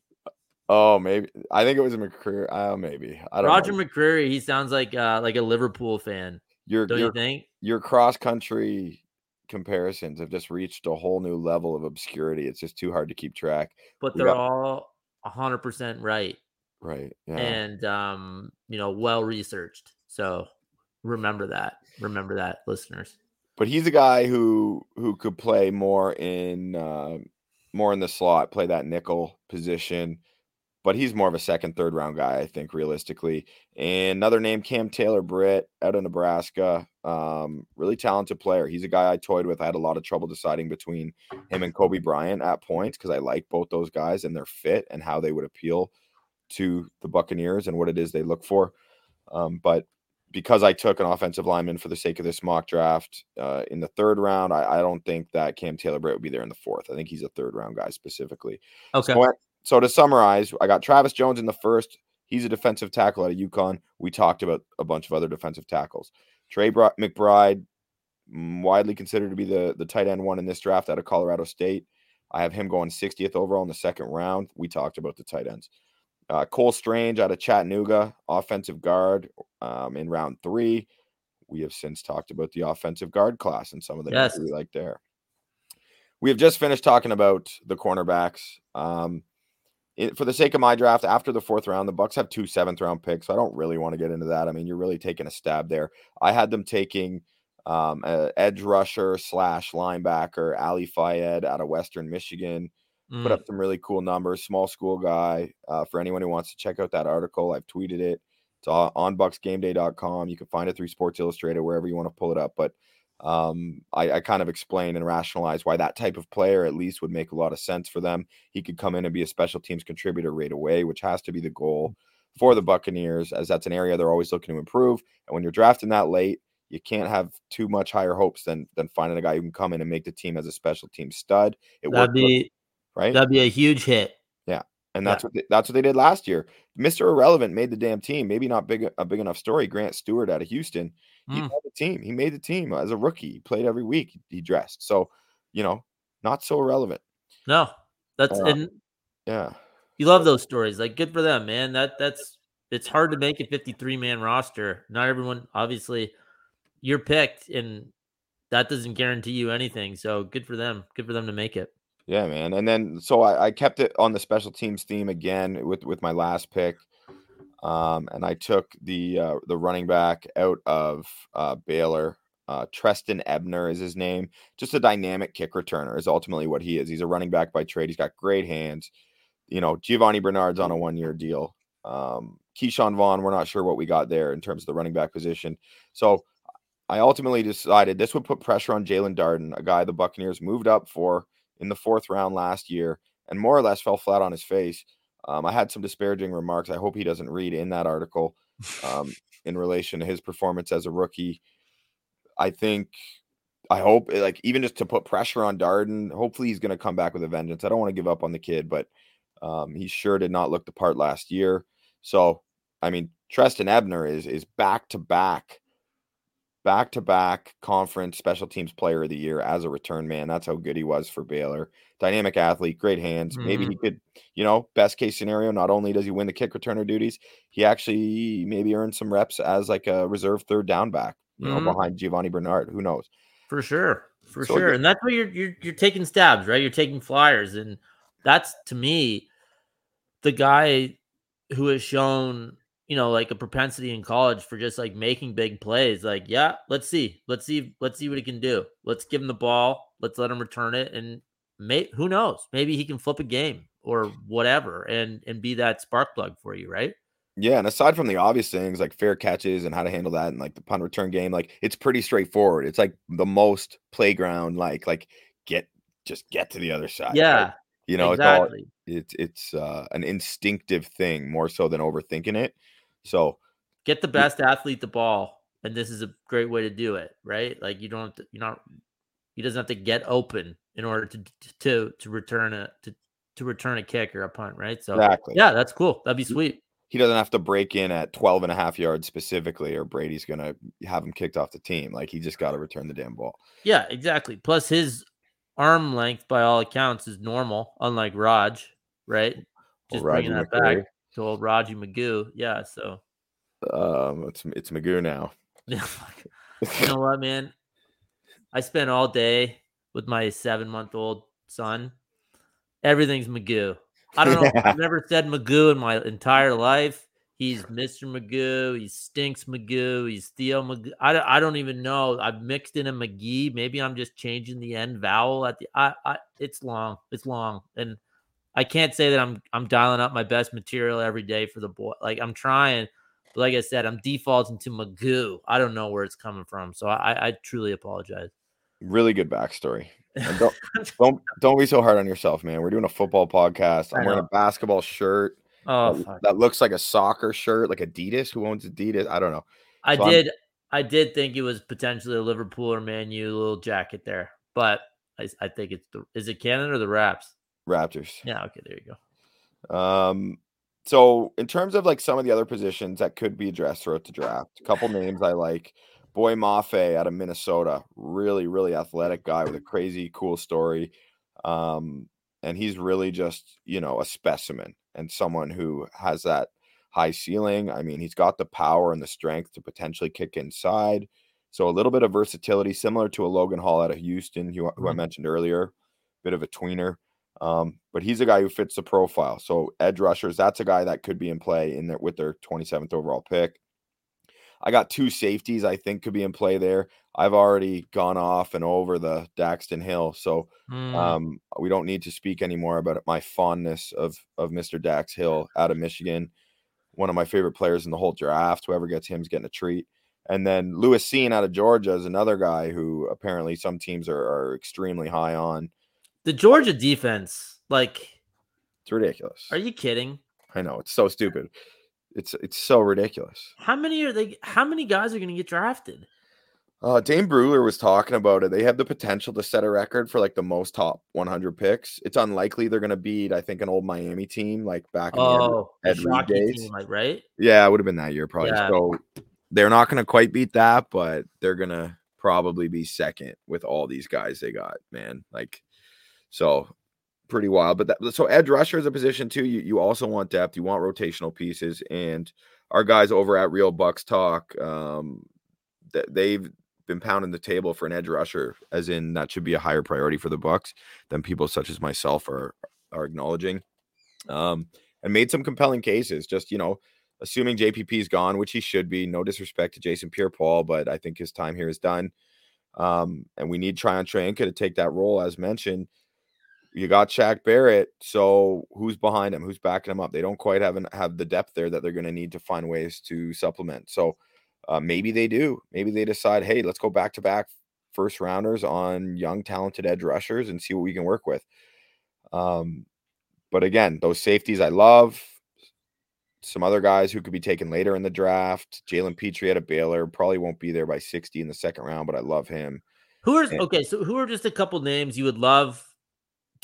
oh maybe I think it was a McCreary. Oh maybe I don't Roger know. McCreary, he sounds like uh like a Liverpool fan, Your don't your you think? your cross country comparisons have just reached a whole new level of obscurity. It's just too hard to keep track. But We they're got- all hundred percent right. Right. Yeah. and um, you know, well researched. So remember that. Remember that, listeners. but he's a guy who who could play more in uh, more in the slot, play that nickel position. But he's more of a second, third round guy, I think, realistically. And another name, Cam Taylor Britt out of Nebraska. Um, really talented player. He's a guy I toyed with. I had a lot of trouble deciding between him and Coby Bryant at points because I like both those guys and their fit and how they would appeal to the Buccaneers and what it is they look for. Um, but because I took an offensive lineman for the sake of this mock draft uh, in the third round, I, I don't think that Cam Taylor Britt would be there in the fourth. I think he's a third round guy specifically. Okay. So, so to summarize, I got Travis Jones in the first. He's a defensive tackle out of UConn. We talked about a bunch of other defensive tackles. Trey McBride, mm, widely considered to be the the tight end one in this draft out of Colorado State. I have him going 60th overall in the second round. We talked about the tight ends. Uh, Cole Strange out of Chattanooga, offensive guard um, in round three. We have since talked about the offensive guard class and some of the Yes. we like there. We have just finished talking about the cornerbacks. Um, it, for the sake of my draft, after the fourth round, the Bucks have two seventh round picks. So I don't really want to get into that. I mean, you're really taking a stab there. I had them taking um, a edge rusher slash linebacker Ali Fayad out of Western Michigan put Mm, up some really cool numbers. Small school guy. Uh, for anyone who wants to check out that article, I've tweeted it. It's on, on bucksgameday.com. You can find it through Sports Illustrated, wherever you want to pull it up. But um, I, I kind of explain and rationalize why that type of player at least would make a lot of sense for them. He could come in and be a special teams contributor right away, which has to be the goal for the Buccaneers, as that's an area they're always looking to improve. And when you're drafting that late, you can't have too much higher hopes than than finding a guy who can come in and make the team as a special team stud. It that'd worked, be right? that'd be a huge hit. Yeah, and that's what they, that's what they did last year. Mr. Irrelevant made the damn team. Maybe not big a big enough story. Grant Stewart out of Houston, he Mm. made the team. He made the team as a rookie. He played every week. He dressed. So, you know, not so irrelevant. No, that's Uh, and Yeah. you love those stories. Like good for them, man. That that's it's hard to make a 53 man roster. Not everyone, obviously, you're picked, and that doesn't guarantee you anything. So good for them. Good for them to make it. Yeah, man. And then so I, I kept it on the special teams theme again with with my last pick. Um, and I took the uh, the running back out of uh, Baylor. Uh, Trestan Ebner is his name. Just a dynamic kick returner is ultimately what he is. He's a running back by trade. He's got great hands. You know, Giovani Bernard's on a one year deal. Um, Ke'Shawn Vaughn, we're not sure what we got there in terms of the running back position. So I ultimately decided this would put pressure on Jaelon Darden, a guy the Buccaneers moved up for in the fourth round last year and more or less fell flat on his face. Um, I had some disparaging remarks. I hope he doesn't read in that article um, in relation to his performance as a rookie. I think, I hope, eh, like, even just to put pressure on Darden, hopefully he's going to come back with a vengeance. I don't want to give up on the kid, but um, he sure did not look the part last year. So, I mean, Trestan Ebner is is back to back, back to back conference special teams player of the year as a return man. That's how good he was for Baylor. Dynamic athlete, great hands. Maybe he could, you know, best case scenario. Not only does he win the kick returner duties, he actually maybe earns some reps as like a reserve third down back. You know, Mhm. behind Giovani Bernard. Who knows? For sure. For So sure. And that's what you're, you're you're taking stabs, right? You're taking flyers. And that's to me the guy who has shown, you know, like a propensity in college for just like making big plays. Like, yeah, let's see. Let's see, let's see what he can do. Let's give him the ball. Let's let him return it. And may who knows? Maybe he can flip a game or whatever and and be that spark plug for you, right? Yeah, and aside from the obvious things like fair catches and how to handle that and like the punt return game, like it's pretty straightforward. It's like the most playground like like get just get to the other side. right? Yeah, You know, it's all it's it's uh, an instinctive thing more so than overthinking it. So Get the best athlete the ball, and this is a great way to do it, right? Like you don't you're not he doesn't have to get open in order to to to return a to to return a kick or a punt, right? So exactly. yeah, that's cool. That'd be sweet. He doesn't have to break in at 12 and a half yards specifically, or Brady's gonna have him kicked off the team. Like he just gotta return the damn ball. Yeah, exactly. Plus his arm length, by all accounts, is normal, unlike Raj, right? Just bringing Raji that back. To old Raji Magoo. Yeah, so Um, it's it's Magoo now. you know what, man? I spent all day with my seven month old son. Everything's Magoo. I don't know. Yeah. I've never said Magoo in my entire life. He's Mr. Magoo. He stinks Magoo. He's Theo Magoo. I, don't- I don't even know. I've mixed in a McGee. Maybe I'm just changing the end vowel at the. I, I it's long. It's long, and I can't say that I'm I'm dialing up my best material every day for the boy. Like I'm trying, but like I said, I'm defaulting to Magoo. I don't know where it's coming from, so I, I truly apologize. Really good backstory. And don't don't don't be so hard on yourself, man. We're doing a football podcast. I'm wearing a basketball shirt oh, that, that looks like a soccer shirt, like Adidas. Who owns Adidas? I don't know. I so I'm- did. I did think it was potentially a Liverpool or Man U little jacket there, but I, I think it's the. Is it Canada or the Raps? Raptors. Yeah. Okay. There you go. Um, so in terms of like some of the other positions that could be addressed throughout the draft, a couple names I like. Boye Mafe out of Minnesota, really, really athletic guy with a crazy cool story. Um, and he's really just, you know, a specimen and someone who has that high ceiling. I mean, he's got the power and the strength to potentially kick inside. So a little bit of versatility, similar to a Logan Hall out of Houston, who, who I Mhm. mentioned earlier, bit of a tweener. Um, but he's a guy who fits the profile. So edge rushers, that's a guy that could be in play in there with their 27th overall pick. I got two safeties I think could be in play there. I've already gone off and over the Daxton Hill, so Hmm, um, we don't need to speak anymore about my fondness of of Mr. Dax Hill out of Michigan, one of my favorite players in the whole draft. Whoever gets him is getting a treat. And then Lewis Cine out of Georgia is another guy who apparently some teams are, are extremely high on. The Georgia defense. Like, It's ridiculous. are you kidding? I know it's so stupid. It's it's so ridiculous. How many are they? How many guys are going to get drafted? Uh, Dane Brugler was talking about it. They have the potential to set a record for like the most top 100 picks. It's unlikely they're going to beat, I think, an old Miami team like back in the Oh, the Ed Reed days. team, like right? Yeah, it would have been that year probably. Yeah. So they're not going to quite beat that, but they're going to probably be second with all these guys they got, man. Like, so pretty wild. But that, so edge rusher is a position too. You, you also want depth, you want rotational pieces. And our guys over at Real Bucks Talk, um, th- they've been pounding the table for an edge rusher, as in that should be a higher priority for the Bucks than people such as myself are are acknowledging. Um, and made some compelling cases. Just you know, assuming JPP is gone, which he should be. No disrespect to Jason Pierre-Paul, but I think his time here is done. Um, and we need Tryon-Shoyinka to take that role, as mentioned. You got Shaq Barrett, so who's behind him? Who's backing him up? They don't quite have an, have the depth there that they're going to need to find ways to supplement. So uh, maybe they do. Maybe they decide, hey, let's go back to back first rounders on young, talented edge rushers and see what we can work with. Um, but again, those safeties I love. Some other guys who could be taken later in the draft. Jalen Pitre at a Baylor probably won't be there by 60 in the second round, but I love him. Who are And- okay? So who are just a couple names you would love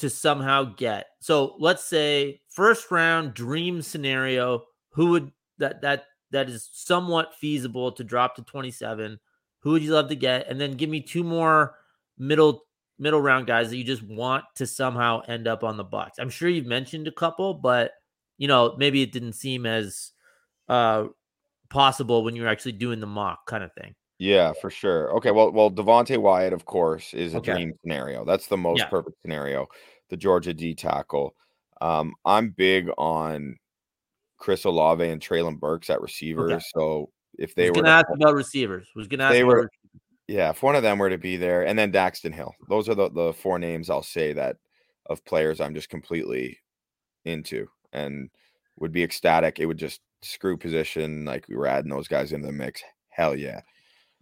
to somehow get? So let's say first round dream scenario. Who would that that that is somewhat feasible to drop to twenty seven? Who would you love to get? And then give me two more middle middle round guys that you just want to somehow end up on the box. I'm sure you've mentioned a couple, but you know maybe it didn't seem as uh possible when you were actually doing the mock kind of thing. Yeah, for sure. Okay, well, well, Devonte Wyatt, of course, is a Okay. dream scenario. That's the most Yeah. perfect scenario. The Georgia D tackle. Um, I'm big on Chris Olave and Treylon Burks at receiver. So if They they were, gonna to ask about receivers. Was gonna ask They were- yeah, if one of them were to be there, and then Daxton Hill. Those are the the four names I'll say that of players I'm just completely into and would be ecstatic. It would just screw position, like we were adding those guys into the mix. Hell yeah.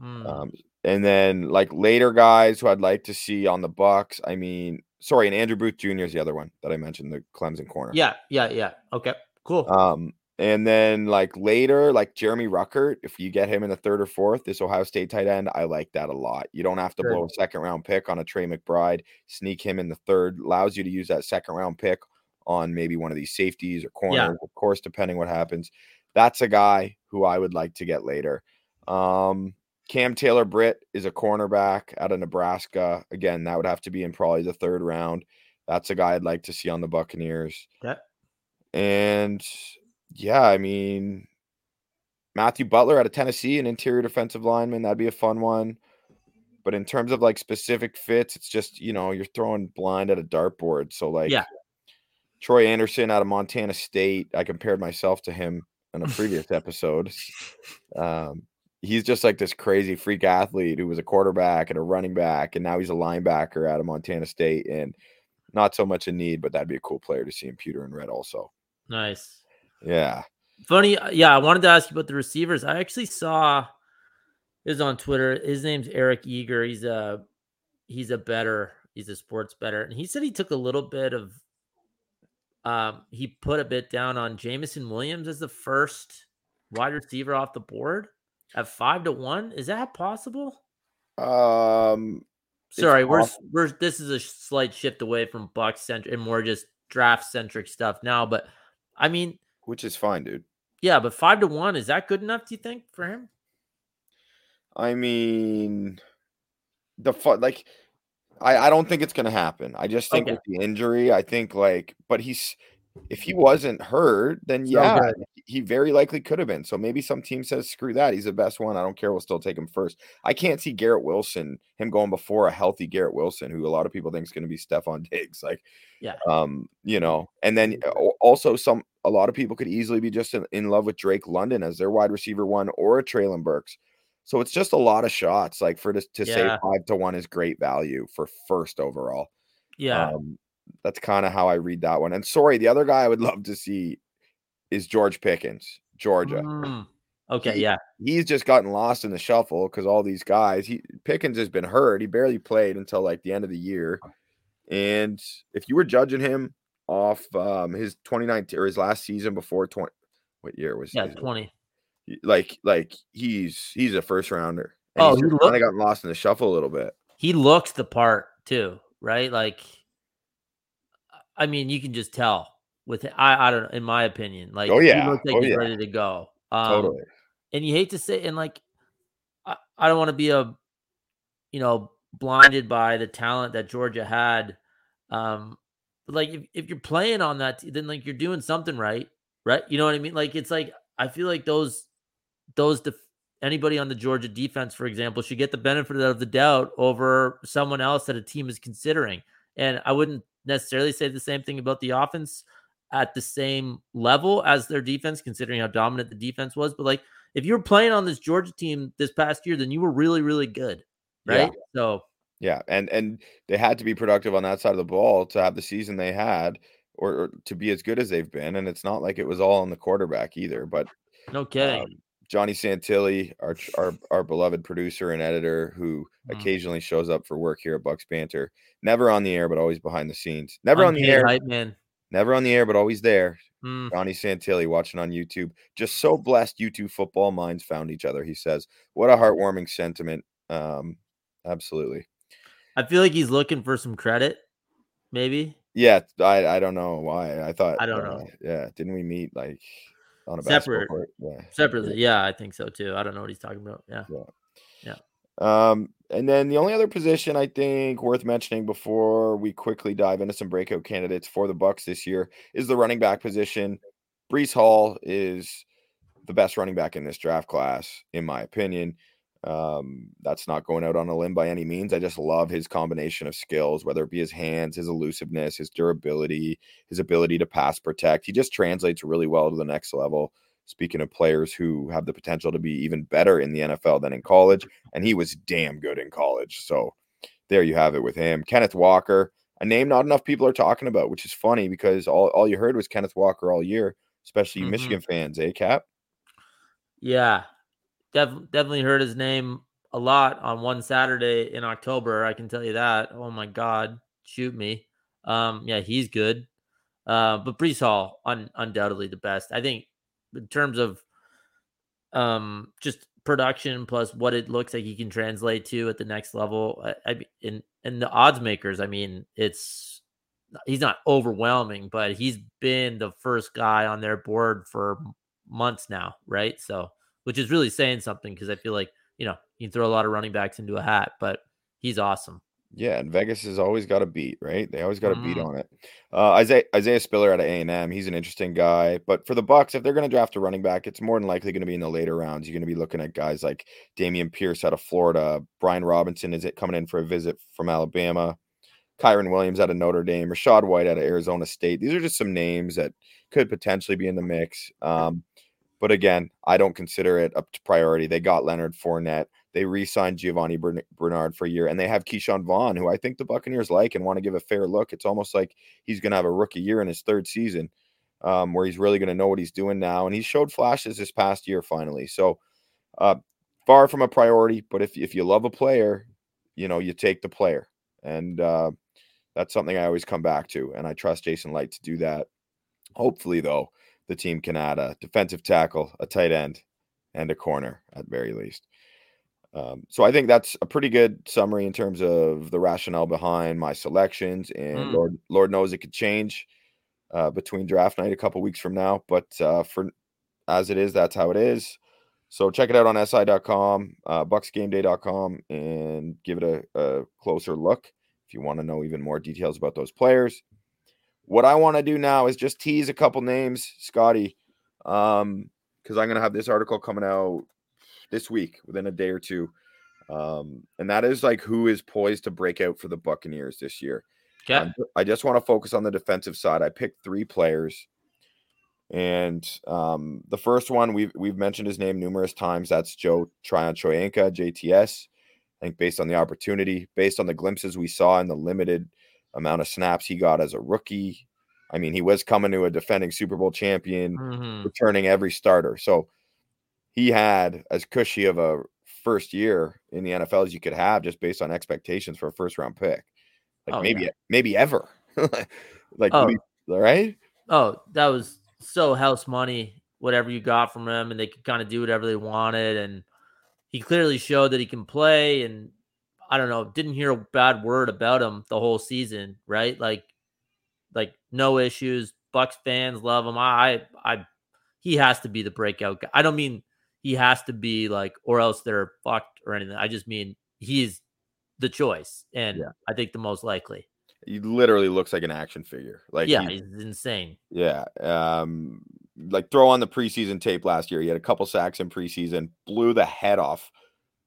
Mm. Um, and then like later guys who I'd like to see on the Bucks. I mean, sorry, and Andrew Booth Jr. is the other one that I mentioned, the Clemson corner. yeah, yeah, yeah. Okay, cool. Um, and then like later, like Jeremy Ruckert, if you get him in the third or fourth, this Ohio State tight end, I like that a lot. You don't have to Sure. blow a second round pick on a Trey McBride, sneak him in the third, allows you to use that second round pick on maybe one of these safeties or corners, of course, depending what happens. That's a guy who I would like to get later. Um, Cam Taylor Britt is a cornerback out of Nebraska. Again, that would have to be in probably the third round. That's a guy I'd like to see on the Buccaneers. Okay. And yeah, I mean, Matthew Butler out of Tennessee, an interior defensive lineman, that'd be a fun one. But in terms of like specific fits, it's just, you know, you're throwing blind at a dartboard. So, like, Yeah. Troy Anderson out of Montana State, I compared myself to him in a previous episode. Um, he's just like this crazy freak athlete who was a quarterback and a running back, and now he's a linebacker out of Montana State. And not so much a need, but that'd be a cool player to see in pewter and red also. Nice. Yeah. Funny, uh, yeah. I wanted to ask you about the receivers. I actually saw is on Twitter. His name's Eric Eager. He's a he's a bettor. He's a sports bettor, and he said he took a little bit of. Um, he put a bit down on Jameson Williams as the first wide receiver off the board at five to one. Is that possible? Um, Sorry, we're we're this is a slight shift away from Bucks centric and more just draft centric stuff now. But I mean, which is fine, dude. yeah, but five to one is that good enough? Do you think for him? I mean, the fun like, I I don't think it's gonna happen. I just think Okay. with the injury, I think like, but he's if he wasn't hurt, then yeah, he very likely could have been. So maybe some team says, screw that, he's the best one. I don't care. We'll still take him first. I can't see Garrett Wilson him going before a healthy Garrett Wilson, who a lot of people think is going to be Stefon Diggs. Like, Yeah. um, you know, and then also some a lot of people could easily be just in, in love with Drake London as their wide receiver one or a Treylon Burks. So it's just a lot of shots. Like for to, to say five to one is great value for first overall. Yeah, Um, that's kind of how I read that one. And sorry, the other guy I would love to see is George Pickens, Georgia. Mm, Okay, He- yeah, He's just gotten lost in the shuffle because all these guys, he Pickens has been hurt. He barely played until like the end of the year. And if you were judging him off um his 2019 or his last season before 20 what year was yeah, his- twenty. like like he's he's a first rounder. And Oh, he's he kind of gotten lost in the shuffle a little bit. He looks the part too, right? Like, I mean, you can just tell with I I don't know. In my opinion, like, Oh, he yeah. looks like Oh, he's yeah. ready to go. Um, Totally. and you hate to say and like I, I don't want to be a you know blinded by the talent that Georgia had um but like if, if you're playing on that then like you're doing something right right you know what I mean like it's like I feel like those those def- anybody on the Georgia defense for example should get the benefit of the doubt over someone else that a team is considering and I wouldn't necessarily say the same thing about the offense at the same level as their defense considering how dominant the defense was but like if you were playing on this Georgia team this past year, then you were really, really good. Yeah. Right. So Yeah, and and they had to be productive on that side of the ball to have the season they had, or, or to be as good as they've been. And it's not like it was all on the quarterback either. But no kidding. um, Johnny Santilli, our our our beloved producer and editor, who Mm. occasionally shows up for work here at Bucks Banter, never on the air but always behind the scenes. Never on the air, man. never on the air but always there. Mm, Johnny Santilli watching on YouTube. Just so blessed you two football minds found each other. He says, "What a heartwarming sentiment." Um, absolutely. I feel like he's looking for some credit. Maybe Yeah, I I don't know why. I thought I don't uh, know. Yeah, didn't we meet like on a Separate. basketball court? Yeah. separately. Yeah, I think so too. I don't know what he's talking about. Yeah, yeah. Um, and then the only other position I think worth mentioning before we quickly dive into some breakout candidates for the Bucks this year is the running back position. Breece Hall is the best running back in this draft class, in my opinion. Um, that's not going out on a limb by any means. I just love his combination of skills, whether it be his hands, his elusiveness, his durability, his ability to pass protect. He just translates really well to the next level. Speaking of players who have the potential to be even better in the NFL than in college, and he was damn good in college. So there you have it with him. Kenneth Walker, a name not enough people are talking about, which is funny because all, all you heard was Kenneth Walker all year. especially you Mhm. Michigan fans, eh, Cap? Yeah, def- definitely heard his name a lot on one Saturday in October. I can tell you that. Oh my God, shoot me. Um, yeah, he's good. Uh, but Breece Hall, un- undoubtedly the best. I think in terms of um just production plus what it looks like he can translate to at the next level. I, I in and the odds makers. I mean, it's he's not overwhelming, but he's been the first guy on their board for months now, right? So, which is really saying something because I feel like you know you can throw a lot of running backs into a hat, but he's awesome. Yeah, and Vegas has always got a beat, right? They always got a beat Mhm. on it. Uh, Isaiah Isaiah Spiller out of A and M, he's an interesting guy. But for the Bucks, if they're going to draft a running back, it's more than likely going to be in the later rounds. You're going to be looking at guys like Dameon Pierce out of Florida, Brian Robinson is it coming in for a visit from Alabama, Kyren Williams out of Notre Dame, Rachaad White out of Arizona State. These are just some names that could potentially be in the mix. Um, but again, I don't consider it up to priority. They got Leonard Fournette. They re-signed Giovani Bernard for a year, and they have Ke'Shawn Vaughn, who I think the Buccaneers like and want to give a fair look. It's almost like he's going to have a rookie year in his third season, um, where he's really going to know what he's doing now, and he showed flashes this past year finally. So, uh, far from a priority, but if if you love a player, you know you take the player, and uh, that's something I always come back to, and I trust Jason Licht to do that. Hopefully, though, the team can add a defensive tackle, a tight end, and a corner at very least. Um, so I think that's a pretty good summary in terms of the rationale behind my selections. And Mm. Lord, Lord knows it could change uh, between draft night a couple weeks from now. But uh, for as it is, that's how it is. So check it out on si.com, uh, bucksgameday.com, and give it a, a closer look if you want to know even more details about those players. What I want to do now is just tease a couple names, Scotty, um, because I'm going to have this article coming out this week within a day or two. Um, and that is like who is poised to break out for the Buccaneers this year. Okay. Um, I just want to focus on the defensive side. I picked three players, and um, the first one we've we've mentioned his name numerous times. That's Joe Tryon-Shoyinka, JTS. I think based on the opportunity, based on the glimpses we saw in the limited amount of snaps he got as a rookie. I mean, he was coming to a defending Super Bowl champion, Mhm. returning every starter. So he had as cushy of a first year in the NFL as you could have just based on expectations for a first round pick. Like Oh, maybe yeah. maybe ever. like Oh. right? Oh, that was so house money, whatever you got from him, and they could kind of do whatever they wanted. And he clearly showed that he can play. And I don't know, didn't hear a bad word about him the whole season, right? Like, like no issues. Bucks fans love him. I, I, I he has to be the breakout guy. I don't mean he has to be like, or else they're fucked or anything. I just mean he's the choice, and Yeah. I think the most likely. He literally looks like an action figure. Like yeah, he- he's insane. Yeah. Um, like throw on the preseason tape last year. He had a couple sacks in preseason, blew the head off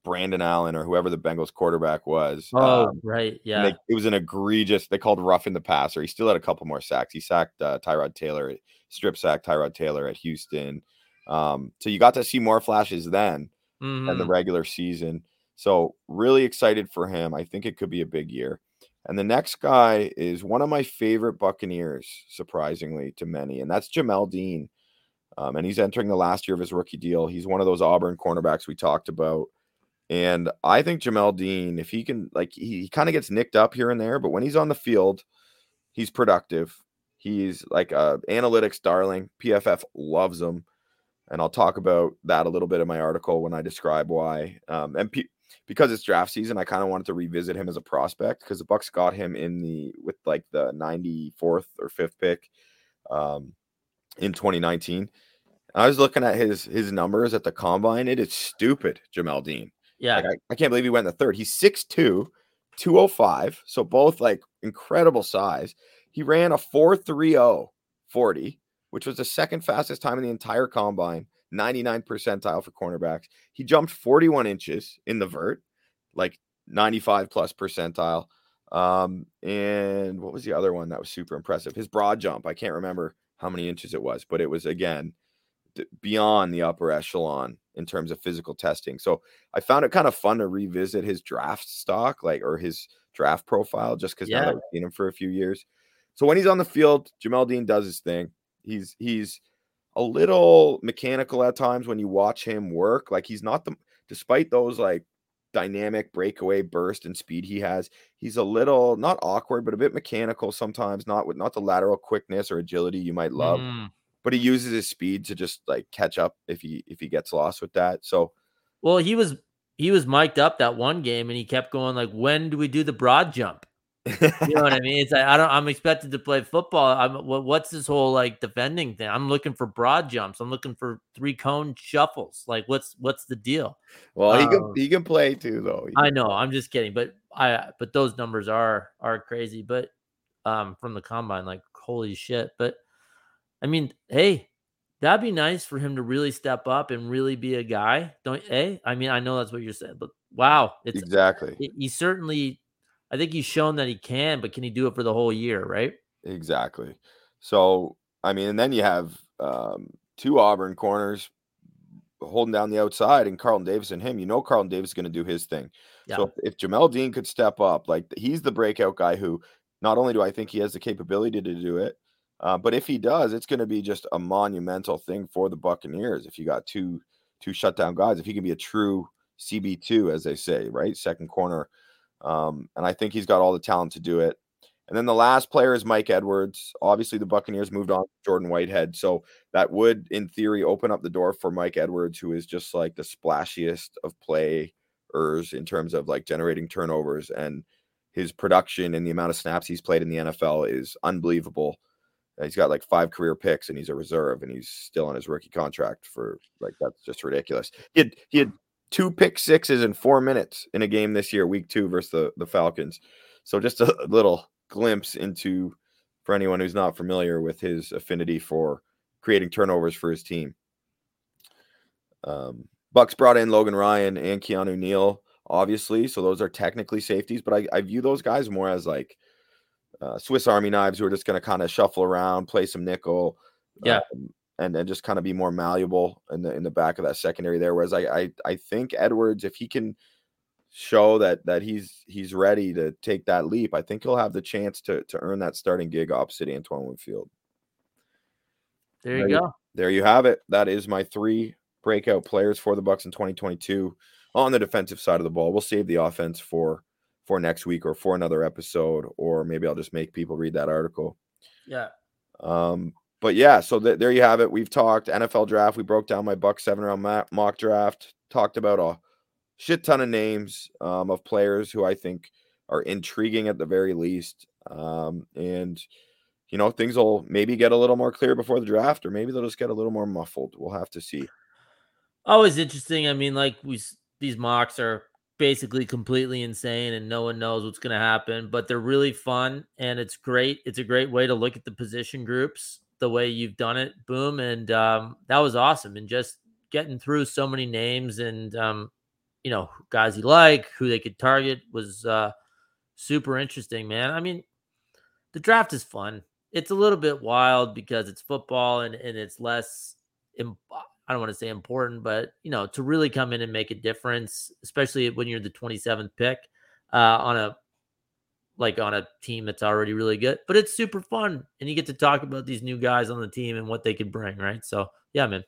Brandon Allen or whoever the Bengals quarterback was. Oh, Um, right, yeah. they- it was an egregious. They called roughing the passer. He still had a couple more sacks. He sacked uh, Tyrod Taylor, strip sack Tyrod Taylor at Houston. Um, so you got to see more flashes then than the Mhm. regular season. So really excited for him. I think it could be a big year. And the next guy is one of my favorite Buccaneers, surprisingly to many, and that's Jamel Dean. Um, and he's entering the last year of his rookie deal. He's one of those Auburn cornerbacks we talked about. And I think Jamel Dean, if he can, like, he, he kind of gets nicked up here and there, but when he's on the field, he's productive. He's like a analytics darling. PFF loves him, and I'll talk about that a little bit in my article when I describe why. Um, and P- because it's draft season, I kind of wanted to revisit him as a prospect because the Bucks got him in the with like the 94th or 5th pick um, in 2019. I was looking at his his numbers at the combine. It is stupid, Jamel Dean. Yeah, Like, I, I can't believe he went in the third. He's 6'2, 205. So both like incredible size. He ran a 4.30 40, which was the second fastest time in the entire combine, 99 percentile for cornerbacks. He jumped 41 inches in the vert, like 95 plus percentile. Um, and what was the other one that was super impressive? His broad jump. I can't remember how many inches it was, but it was again beyond the upper echelon in terms of physical testing. So I found it kind of fun to revisit his draft stock, like or his draft profile, just because now that I've seen him for a few years. So when he's on the field, Jamel Dean does his thing. He's he's a little mechanical at times when you watch him work. Like he's not the despite those like dynamic breakaway burst and speed he has, he's a little not awkward, but a bit mechanical sometimes, not with not the lateral quickness or agility you might love. Mm. But he uses his speed to just like catch up if he if he gets lost with that. So Well, he was he was mic'd up that one game and he kept going like, when do we do the broad jump? You know what I mean? It's like I don't. I'm expected to play football. I'm. What, what's this whole like defending thing? I'm looking for broad jumps. I'm looking for three cone shuffles. Like what's what's the deal? well, he can Um, he can play too though. I know. I'm just kidding, but I. But those numbers are are crazy. But um, from the combine, like holy shit. But I mean, hey, that'd be nice for him to really step up and really be a guy. Don't? Hey, I mean, I know that's what you're saying, but wow, it's exactly. he- he certainly I think he's shown that he can, but can he do it for the whole year, right? Exactly. So, I mean, and then you have um, two Auburn corners holding down the outside, and Carlton Davis and him. You know, Carlton Davis is going to do his thing. Yeah. So, if, if Jamel Dean could step up, like he's the breakout guy who not only do I think he has the capability to do it, uh, but if he does, it's going to be just a monumental thing for the Buccaneers. If you got two two shutdown guys, if he can be a true CB two, as they say, right, second corner, um, and I think he's got all the talent to do it. And then the last player is Mike Edwards. Obviously, the Buccaneers moved on Jordan Whitehead. So that would, in theory, open up the door for Mike Edwards, who is just like the splashiest of players in terms of like generating turnovers. And his production and the amount of snaps he's played in the NFL is unbelievable. Uh, He's got like five career picks and he's a reserve and he's still on his rookie contract for like that's just ridiculous. He had he had two pick sixes in four minutes in a game this year, week two versus the, the Falcons. So just a little glimpse into for anyone who's not familiar with his affinity for creating turnovers for his team. Um, Bucks brought in Logan Ryan and Keanu Neal, obviously. So those are technically safeties, but I, I view those guys more as like uh, Swiss Army knives who are just going to kind of shuffle around, play some nickel, Yeah. um, and and just kind of be more malleable in the in the back of that secondary there. Whereas I I, I think Edwards, if he can show that that he's he's ready to take that leap, I think he'll have the chance to to earn that starting gig opposite Antoine Winfield. There you There you- go. There you have it. That is my three breakout players for the Bucks in 2022 on the defensive side of the ball. We'll save the offense for for next week or for another episode, or maybe I'll just make people read that article. Yeah. Um, but yeah, so th- there you have it. We've talked NFL draft. We broke down my Buck seven round ma- mock draft. Talked about a shit ton of names um, of players who I think are intriguing at the very least. Um, and you know things will maybe get a little more clear before the draft, or maybe they'll just get a little more muffled. We'll have to see. Always interesting. I mean, like we these mocks are basically completely insane and no one knows what's going to happen, but they're really fun and it's great. It's a great way to look at the position groups the way you've done it. Boom. And um, that was awesome. And just getting through so many names and, um, you know, guys you like, who they could target was uh, super interesting, man. I mean, the draft is fun. It's a little bit wild because it's football and, and it's less, I don't want to say important, but you know, to really come in and make a difference, especially when you're the 27th pick uh, on a like on a team that's already really good. But it's super fun, and you get to talk about these new guys on the team and what they could bring, right? So yeah, man.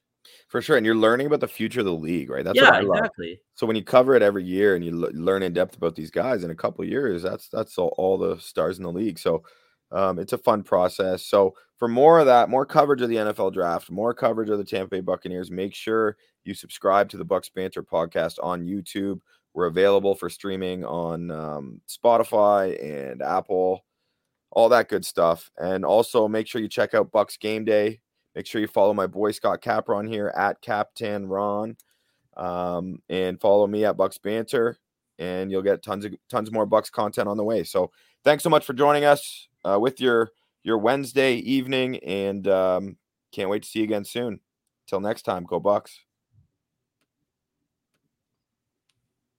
For sure, and you're learning about the future of the league, right? That's what yeah, I love. exactly. So when you cover it every year and you l- learn in depth about these guys in a couple of years, that's that's all, all the stars in the league. So um, it's a fun process. So for more of that, more coverage of the NFL draft, more coverage of the Tampa Bay Buccaneers, make sure you subscribe to the Bucks Banter podcast on YouTube. We're available for streaming on um, Spotify and Apple, all that good stuff. And also make sure you check out Bucks Game Day. Make sure you follow my boy Scott Capron here at Captain Ron um, and follow me at Bucks Banter, and you'll get tons of tons more Bucks content on the way. So thanks so much for joining us uh, with your your Wednesday evening, and um, can't wait to see you again soon. Till next time, go Bucks.